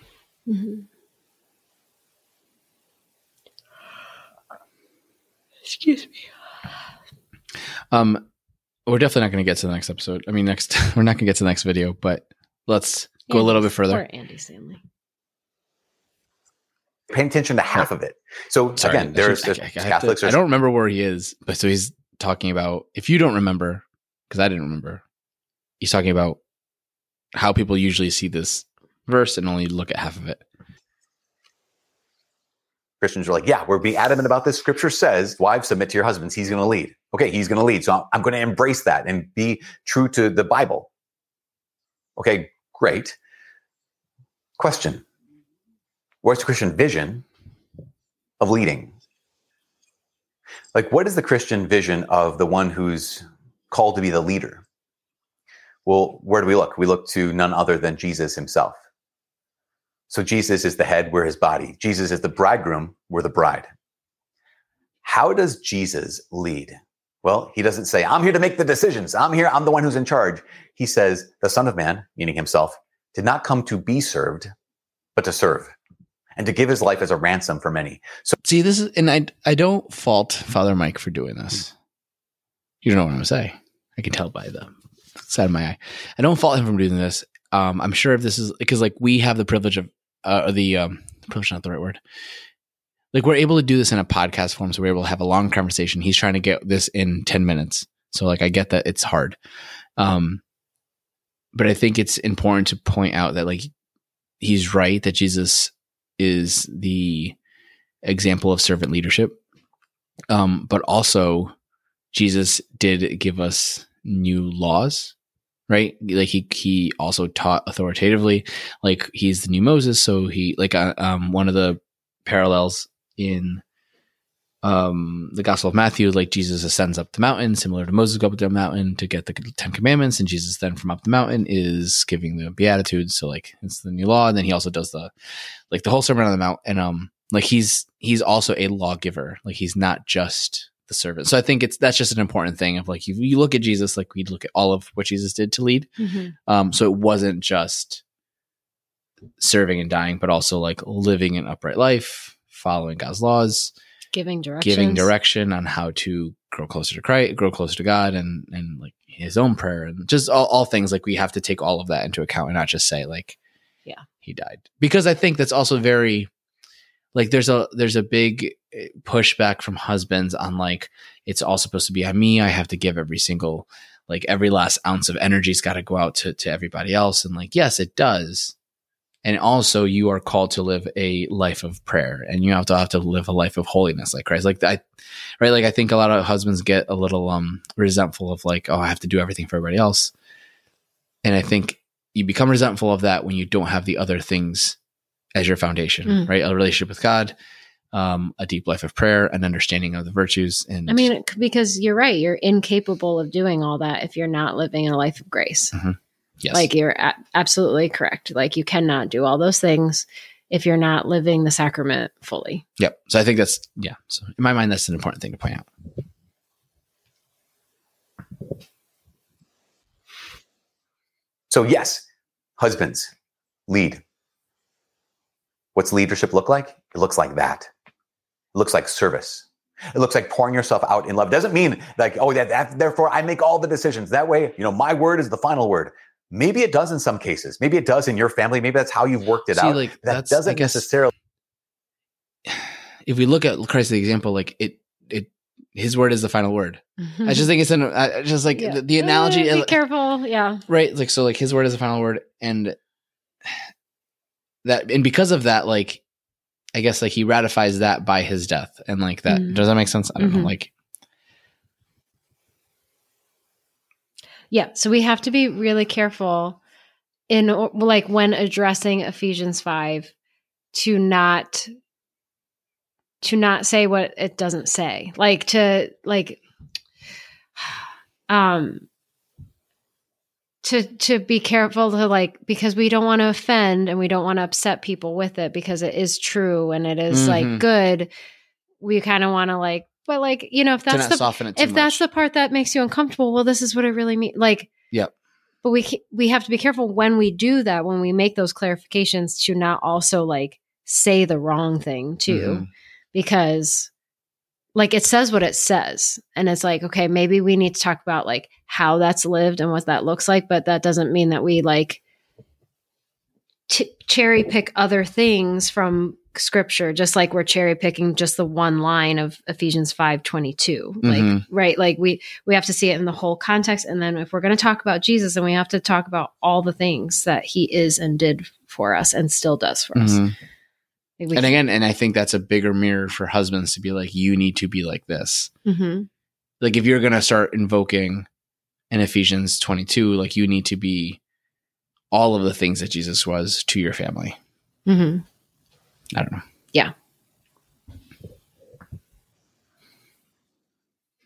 [SPEAKER 2] Excuse me.
[SPEAKER 1] Um, we're definitely not going to get to the next episode. I mean, next we're not going to get to the next video, but let's go a little bit further.
[SPEAKER 2] Or Andy Stanley.
[SPEAKER 3] Paying attention to half of it. So
[SPEAKER 1] Sorry,
[SPEAKER 3] again, there's, there's
[SPEAKER 1] I- I have to-
[SPEAKER 3] Catholics.
[SPEAKER 1] I don't remember where he is, but so he's talking about if you don't remember, because I didn't remember, he's talking about how people usually see this verse and only look at half of it.
[SPEAKER 3] Christians are like, yeah, we're being adamant about this. Scripture says, wives submit to your husbands. He's going to lead. Okay, he's going to lead. So I'm, I'm going to embrace that and be true to the Bible. Okay, great. Question What's the Christian vision of leading? Like, what is the Christian vision of the one who's called to be the leader? Well, where do we look? We look to none other than Jesus himself. So Jesus is the head, we're his body. Jesus is the bridegroom, we're the bride. How does Jesus lead? Well, he doesn't say, I'm here to make the decisions. I'm here. I'm the one who's in charge. He says, the Son of Man, meaning himself, did not come to be served, but to serve and to give his life as a ransom for many. So
[SPEAKER 1] See, this is, and I I don't fault Father Mike for doing this. You don't know what I'm going to say. I can tell by the side of my eye. I don't fault him for doing this. Um, I'm sure if this is because like we have the privilege of uh, the um, privilege, not the right word. Like we're able to do this in a podcast form, so we're able to have a long conversation. He's trying to get this in ten minutes, so like I get that it's hard. Um, but I think it's important to point out that like he's right that Jesus is the example of servant leadership. Um, but also Jesus did give us new laws, right? Like he he also taught authoritatively. Like he's the new Moses, so he like uh, um one of the parallels in um the Gospel of Matthew, like Jesus ascends up the mountain, similar to Moses go up the mountain to get the Ten Commandments, and Jesus then from up the mountain is giving the Beatitudes. So like it's the new law, and then he also does the like the whole Sermon on the Mount, and um like he's he's also a lawgiver. Like he's not just the servant. So I think it's that's just an important thing of like you, you look at Jesus, like we look at all of what Jesus did to lead. Um, so it wasn't just serving and dying, but also like living an upright life, following God's laws,
[SPEAKER 2] Giving direction,
[SPEAKER 1] giving direction on how to grow closer to Christ, grow closer to God, and and like His own prayer, and just all, all things. Like we have to take all of that into account and not just say like,
[SPEAKER 2] Yeah.
[SPEAKER 1] he died, because I think that's also very like there's a there's a big pushback from husbands on like it's all supposed to be on me. I have to give every single like every last ounce of energy's got to go out to to everybody else, and like yes, it does. And also, you are called to live a life of prayer, and you have to have to live a life of holiness, like Christ. Like I, right? Like I think a lot of husbands get a little um resentful of like, oh, I have to do everything for everybody else, and I think you become resentful of that when you don't have the other things as your foundation,
[SPEAKER 2] Mm.
[SPEAKER 1] right? A relationship with God, um, a deep life of prayer, an understanding of the virtues, and
[SPEAKER 2] I mean, because you're right. You're incapable of doing all that if you're not living in a life of grace.
[SPEAKER 1] yes,
[SPEAKER 2] Like you're a- absolutely correct. Like you cannot do all those things if you're not living the sacrament fully.
[SPEAKER 1] yep. So I think that's yeah. So in my mind, that's an important thing to point out.
[SPEAKER 3] So, yes, husbands, lead. What's leadership look like? It looks like that. It looks like service. It looks like pouring yourself out in love. Doesn't mean like, oh, that, that therefore I make all the decisions. That way, you know, my word is the final word. Maybe it does in some cases. Maybe it does in your family. Maybe that's how you've worked it
[SPEAKER 1] See,
[SPEAKER 3] out.
[SPEAKER 1] like,
[SPEAKER 3] that
[SPEAKER 1] that's-
[SPEAKER 3] doesn't
[SPEAKER 1] guess-
[SPEAKER 3] necessarily
[SPEAKER 1] If we look at Christ's example, like it, it, his word is the final word. I just think it's an, I I just like
[SPEAKER 2] Yeah.
[SPEAKER 1] the, the analogy,
[SPEAKER 2] Uh, be careful. Yeah.
[SPEAKER 1] right? Like so, like his word is the final word, and that, and because of that, like I guess like he ratifies that by his death, and like that
[SPEAKER 2] Mhm.
[SPEAKER 1] does that make sense? I don't know.
[SPEAKER 2] Mhm.
[SPEAKER 1] Like
[SPEAKER 2] Yeah. So we have to be really careful in like when addressing Ephesians 5 to not to not say what it doesn't say. Like to like um to to be careful to like because we don't want to offend and we don't want to upset people with it because it is true and it is
[SPEAKER 1] Mhm.
[SPEAKER 2] like good. We kind of want to like but like you know if that's the
[SPEAKER 1] soften it. Too
[SPEAKER 2] if that's the part that makes you uncomfortable, well, this is what I really mean. Like,
[SPEAKER 1] Yep.
[SPEAKER 2] But we we have to be careful when we do that, when we make those clarifications, to not also like say the wrong thing too,
[SPEAKER 1] Mhm.
[SPEAKER 2] because like it says what it says, and it's like okay, maybe we need to talk about like how that's lived and what that looks like, but that doesn't mean that we like t- cherry pick other things from scripture just like we're cherry picking just the one line of Ephesians 5:22 like
[SPEAKER 1] Mhm.
[SPEAKER 2] right like we we have to see it in the whole context and then if we're going to talk about Jesus then we have to talk about all the things that he is and did for us and still does for us
[SPEAKER 1] Mhm.
[SPEAKER 2] Like,
[SPEAKER 1] And again, and I think that's a bigger mirror for husbands to be like, you need to be like this.
[SPEAKER 2] Mhm.
[SPEAKER 1] Like if you're gonna start invoking in Ephesians 22, like you need to be all of the things that Jesus was to your family.
[SPEAKER 2] Mhm.
[SPEAKER 1] I don't know. Yeah.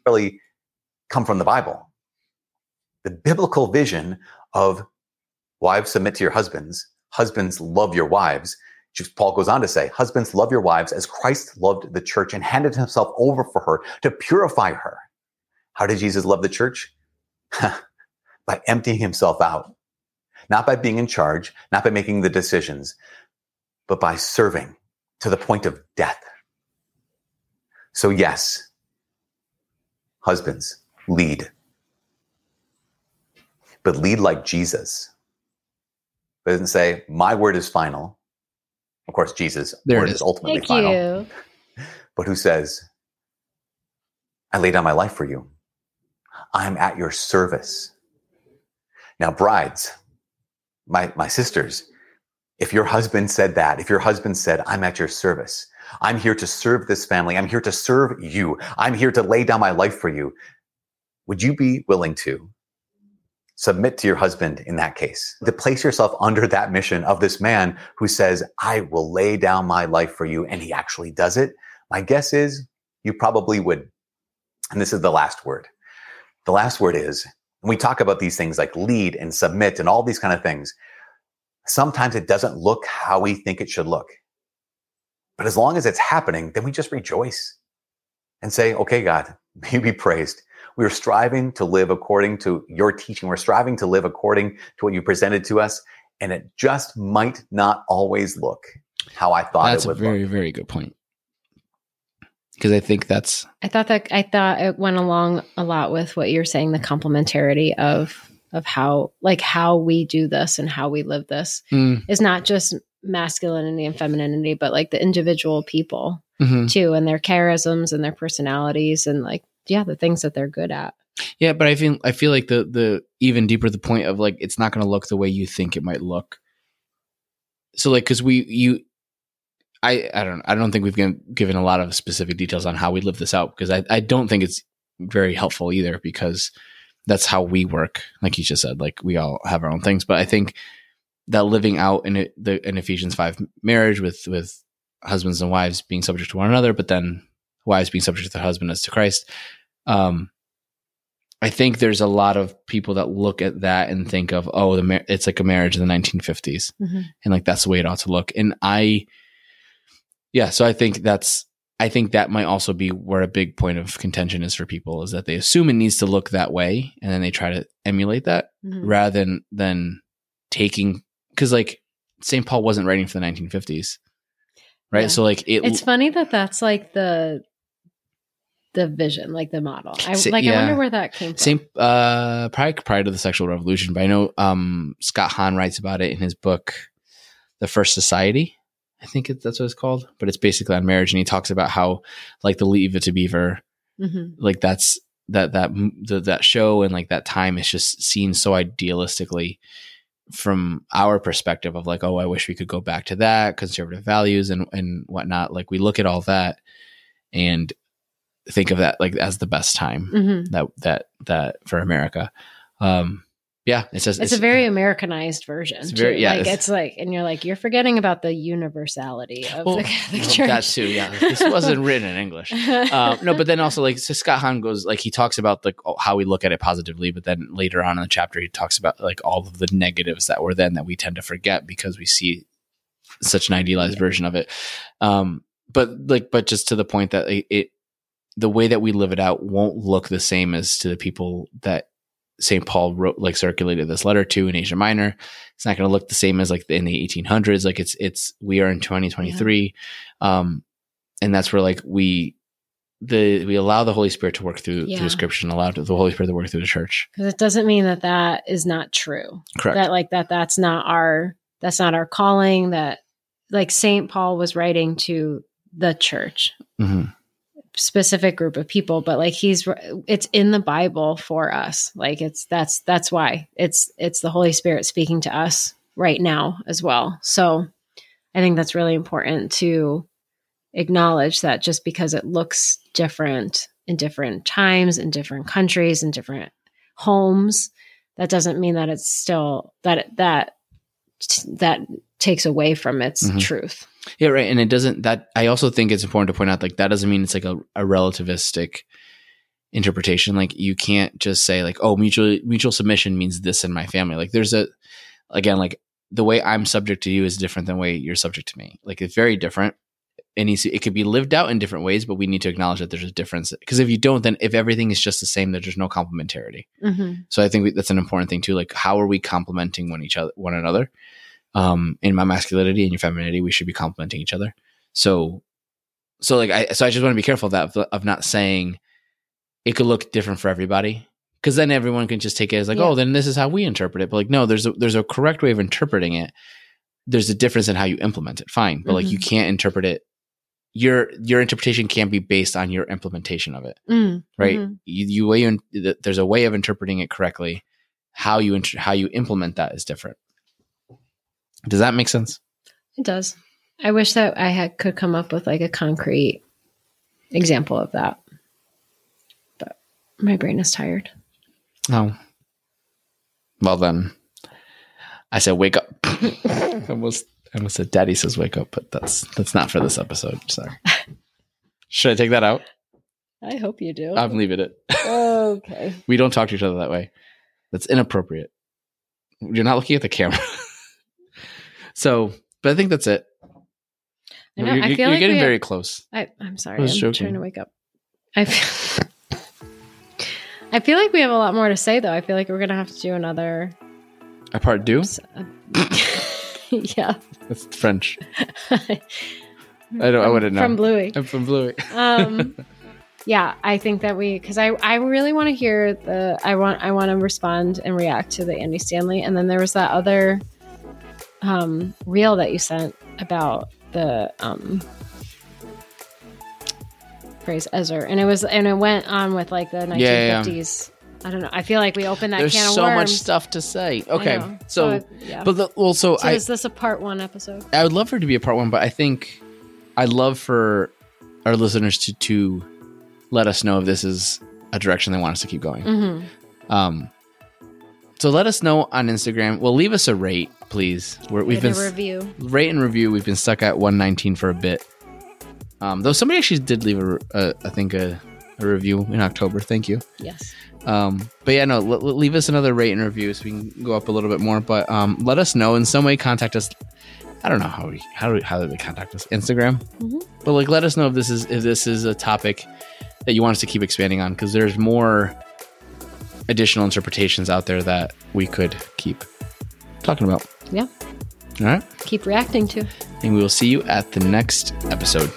[SPEAKER 3] Really come from the Bible. The biblical vision of wives submit to your husbands, husbands love your wives. Paul goes on to say, husbands love your wives as Christ loved the church and handed himself over for her to purify her. How did Jesus love the church? by emptying himself out, not by being in charge, not by making the decisions, but by serving to the point of death. So yes, husbands, lead. But lead like Jesus. Doesn't say, my word is final. Of course, Jesus'
[SPEAKER 1] There it
[SPEAKER 3] word
[SPEAKER 1] is.
[SPEAKER 3] is ultimately
[SPEAKER 2] Thank
[SPEAKER 3] final.
[SPEAKER 2] you.
[SPEAKER 3] But who says, I lay down my life for you. I'm at your service. Now, brides, my, my sisters, if your husband said that, if your husband said, I'm at your service, I'm here to serve this family, I'm here to serve you, I'm here to lay down my life for you, would you be willing to submit to your husband in that case? To place yourself under that mission of this man who says, I will lay down my life for you, and he actually does it? My guess is you probably would. And this is the last word. The last word is when we talk about these things like lead and submit and all these kind of things, sometimes it doesn't look how we think it should look. But as long as it's happening, then we just rejoice and say, okay, God, may you be praised. We are striving to live according to your teaching. We're striving to live according to what you presented to us. And it just might not always look how I thought
[SPEAKER 1] That's
[SPEAKER 3] it
[SPEAKER 1] a
[SPEAKER 3] would
[SPEAKER 1] very,
[SPEAKER 3] look.
[SPEAKER 1] very very good point. Because I think that's
[SPEAKER 2] I thought that I thought it went along a lot with what you're saying, the complementarity of of how like how we do this and how we live this
[SPEAKER 1] mm,
[SPEAKER 2] is not just masculinity and femininity, but like the individual people
[SPEAKER 1] mhm.
[SPEAKER 2] too, and their charisms and their personalities and like yeah, the things that they're good at.
[SPEAKER 1] Yeah, but I feel I feel like the the even deeper the point of like it's not going to look the way you think it might look. So like because we you, I I don't I don't think we've given, given a lot of specific details on how we live this out because I I don't think it's very helpful either because that's how we work. Like you just said, like we all have our own things, but I think that living out in it, the in Ephesians five marriage with with husbands and wives being subject to one another, but then wives being subject to their husband as to Christ. Um, I think there's a lot of people that look at that and think of, oh, the mar- it's like a marriage in the 1950s,
[SPEAKER 2] Mhm.
[SPEAKER 1] and like that's the way it ought to look. And I, yeah, so I think that's, I think that might also be where a big point of contention is for people is that they assume it needs to look that way, and then they try to emulate that
[SPEAKER 2] Mhm.
[SPEAKER 1] rather than than taking because like St. Paul wasn't writing for the 1950s, right?
[SPEAKER 2] Yeah.
[SPEAKER 1] So like it,
[SPEAKER 2] It's funny that that's like the the vision, like the model. I like. I wonder where that came from.
[SPEAKER 1] Same, uh, probably prior to the sexual revolution, but I know um, Scott Hahn writes about it in his book, "The First Society." I think it, that's what it's called, but it's basically on marriage, and he talks about how, like, the Leave It to Beaver,
[SPEAKER 2] Mhm.
[SPEAKER 1] like that's that that the, that show and like that time is just seen so idealistically from our perspective of like, oh, I wish we could go back to that conservative values and and whatnot. Like, we look at all that and think of that like as the best time
[SPEAKER 2] Mhm.
[SPEAKER 1] that that that for America. Um, yeah, it says
[SPEAKER 2] It's, a very Americanized version.
[SPEAKER 1] it's very- yeah,
[SPEAKER 2] like
[SPEAKER 1] it's-
[SPEAKER 2] it's, like, and you're like, you're forgetting about the universality of
[SPEAKER 1] well,
[SPEAKER 2] the Catholic Church.
[SPEAKER 1] that too. Yeah, this wasn't written in English. Um, no, but then also like so Scott Hahn goes like he talks about like how we look at it positively, but then later on in the chapter he talks about like all of the negatives that were then that we tend to forget because we see such an idealized version of it. Um, but like, but just to the point that it, it the way that we live it out won't look the same as to the people that St. Paul wrote, like circulated this letter to in Asia Minor. It's not going to look the same as like in the 1800s. Like it's, it's, we are in 2023. Um, and that's where like we, the, we allow the Holy Spirit to work through,
[SPEAKER 2] Yeah.
[SPEAKER 1] through scripture and allow the Holy Spirit to work through the church.
[SPEAKER 2] because it doesn't mean that that is not true.
[SPEAKER 1] Correct.
[SPEAKER 2] That like that that's not our that's not our calling. That like Saint Paul was writing to the church,
[SPEAKER 1] Mhm.
[SPEAKER 2] Specific group of people, but like he's it's in the Bible for us. Like it's that's that's why it's it's the Holy Spirit speaking to us right now as well. So I think that's really important to acknowledge that just because it looks different in different times, in different countries, in different homes, that doesn't mean that it's still that that that takes away from its
[SPEAKER 1] Mhm.
[SPEAKER 2] truth.
[SPEAKER 1] Yeah, right. And it doesn't that I also think it's important to point out like that doesn't mean it's like a, a relativistic interpretation. Like you can't just say like, oh, mutual mutual submission means this in my family. Like there's a again, like the way I'm subject to you is different than the way you're subject to me. Like it's very different. It needs to, it could be lived out in different ways, but we need to acknowledge that there's a difference. Because if you don't, then if everything is just the same, there's no complementarity.
[SPEAKER 2] Mm-hmm.
[SPEAKER 1] So I think we, that's an important thing too. Like, how are we complementing one each other, one another? Um, in my masculinity and your femininity, we should be complementing each other. So, so like, I so I just want to be careful of that of, not saying it could look different for everybody, because then everyone can just take it as like,
[SPEAKER 2] Yeah.
[SPEAKER 1] oh, then this is how we interpret it. But like, no, there's a there's a correct way of interpreting it. There's a difference in how you implement it. Fine, but like, you can't interpret it. Your your interpretation can't be based on your implementation of it
[SPEAKER 2] Mm,
[SPEAKER 1] right?
[SPEAKER 2] mhm.
[SPEAKER 1] You, you way there's a way of interpreting it correctly. How you inter- how you implement that is different. Does that make sense?
[SPEAKER 2] It does. I wish that I had could come up with like a concrete example of that, but my brain is tired.
[SPEAKER 1] No. Well then, I said wake up. I almost I almost said Daddy says wake up, but that's that's not for this episode. Sorry. Should I take that out?
[SPEAKER 2] I hope you do.
[SPEAKER 1] I'm leaving it.
[SPEAKER 2] okay.
[SPEAKER 1] we don't talk to each other that way. That's inappropriate. You're not looking at the camera. So, but I think that's it.
[SPEAKER 2] I know.
[SPEAKER 1] You're,
[SPEAKER 2] I feel
[SPEAKER 1] you're
[SPEAKER 2] like
[SPEAKER 1] getting very
[SPEAKER 2] have-
[SPEAKER 1] close.
[SPEAKER 2] I, I'm sorry.
[SPEAKER 1] I
[SPEAKER 2] I'm
[SPEAKER 1] joking.
[SPEAKER 2] trying to wake up. I feel, I feel like we have a lot more to say, though. I feel like we're gonna have to do another.
[SPEAKER 1] A part deux.
[SPEAKER 2] yeah.
[SPEAKER 1] That's French. I don't. I wouldn't know.
[SPEAKER 2] From Bluey.
[SPEAKER 1] I'm from Bluey.
[SPEAKER 2] um yeah i think that we because i i really want to hear the i want i want to respond and react to the andy stanley and then there was that other um reel that you sent about the um phrase Ezer, and it was and it went on with like the 1950s
[SPEAKER 1] Yeah, yeah,
[SPEAKER 2] i don't know i feel like we opened that
[SPEAKER 1] There's
[SPEAKER 2] can of
[SPEAKER 1] so much stuff to say. Okay,
[SPEAKER 2] know.
[SPEAKER 1] so,
[SPEAKER 2] yeah
[SPEAKER 1] but the, well, so,
[SPEAKER 2] so
[SPEAKER 1] I
[SPEAKER 2] is this a part one episode
[SPEAKER 1] I would love for it to be a part one, but I think I'd love for our listeners to to let us know if this is a direction they want us to keep going.
[SPEAKER 2] mm-hmm.
[SPEAKER 1] Um, so let us know on Instagram. Well, leave us a rate, please. We're, we've been
[SPEAKER 2] a review
[SPEAKER 1] rate and review. We've been stuck at 119 for a bit. Um, though somebody actually did leave a, a I think a, a review in October. Thank you.
[SPEAKER 2] yes
[SPEAKER 1] Um, but yeah, no, l- leave us another rate and review so we can go up a little bit more. But um, let us know in some way. Contact us. I don't know how we how do we, how do they contact us? Instagram.
[SPEAKER 2] Mhm.
[SPEAKER 1] But like, let us know if this is if this is a topic that you want us to keep expanding on because there's more additional interpretations out there that we could keep. talking about.
[SPEAKER 2] Yeah.
[SPEAKER 1] All right.
[SPEAKER 2] Keep reacting to.
[SPEAKER 1] And we will see you at the next episode.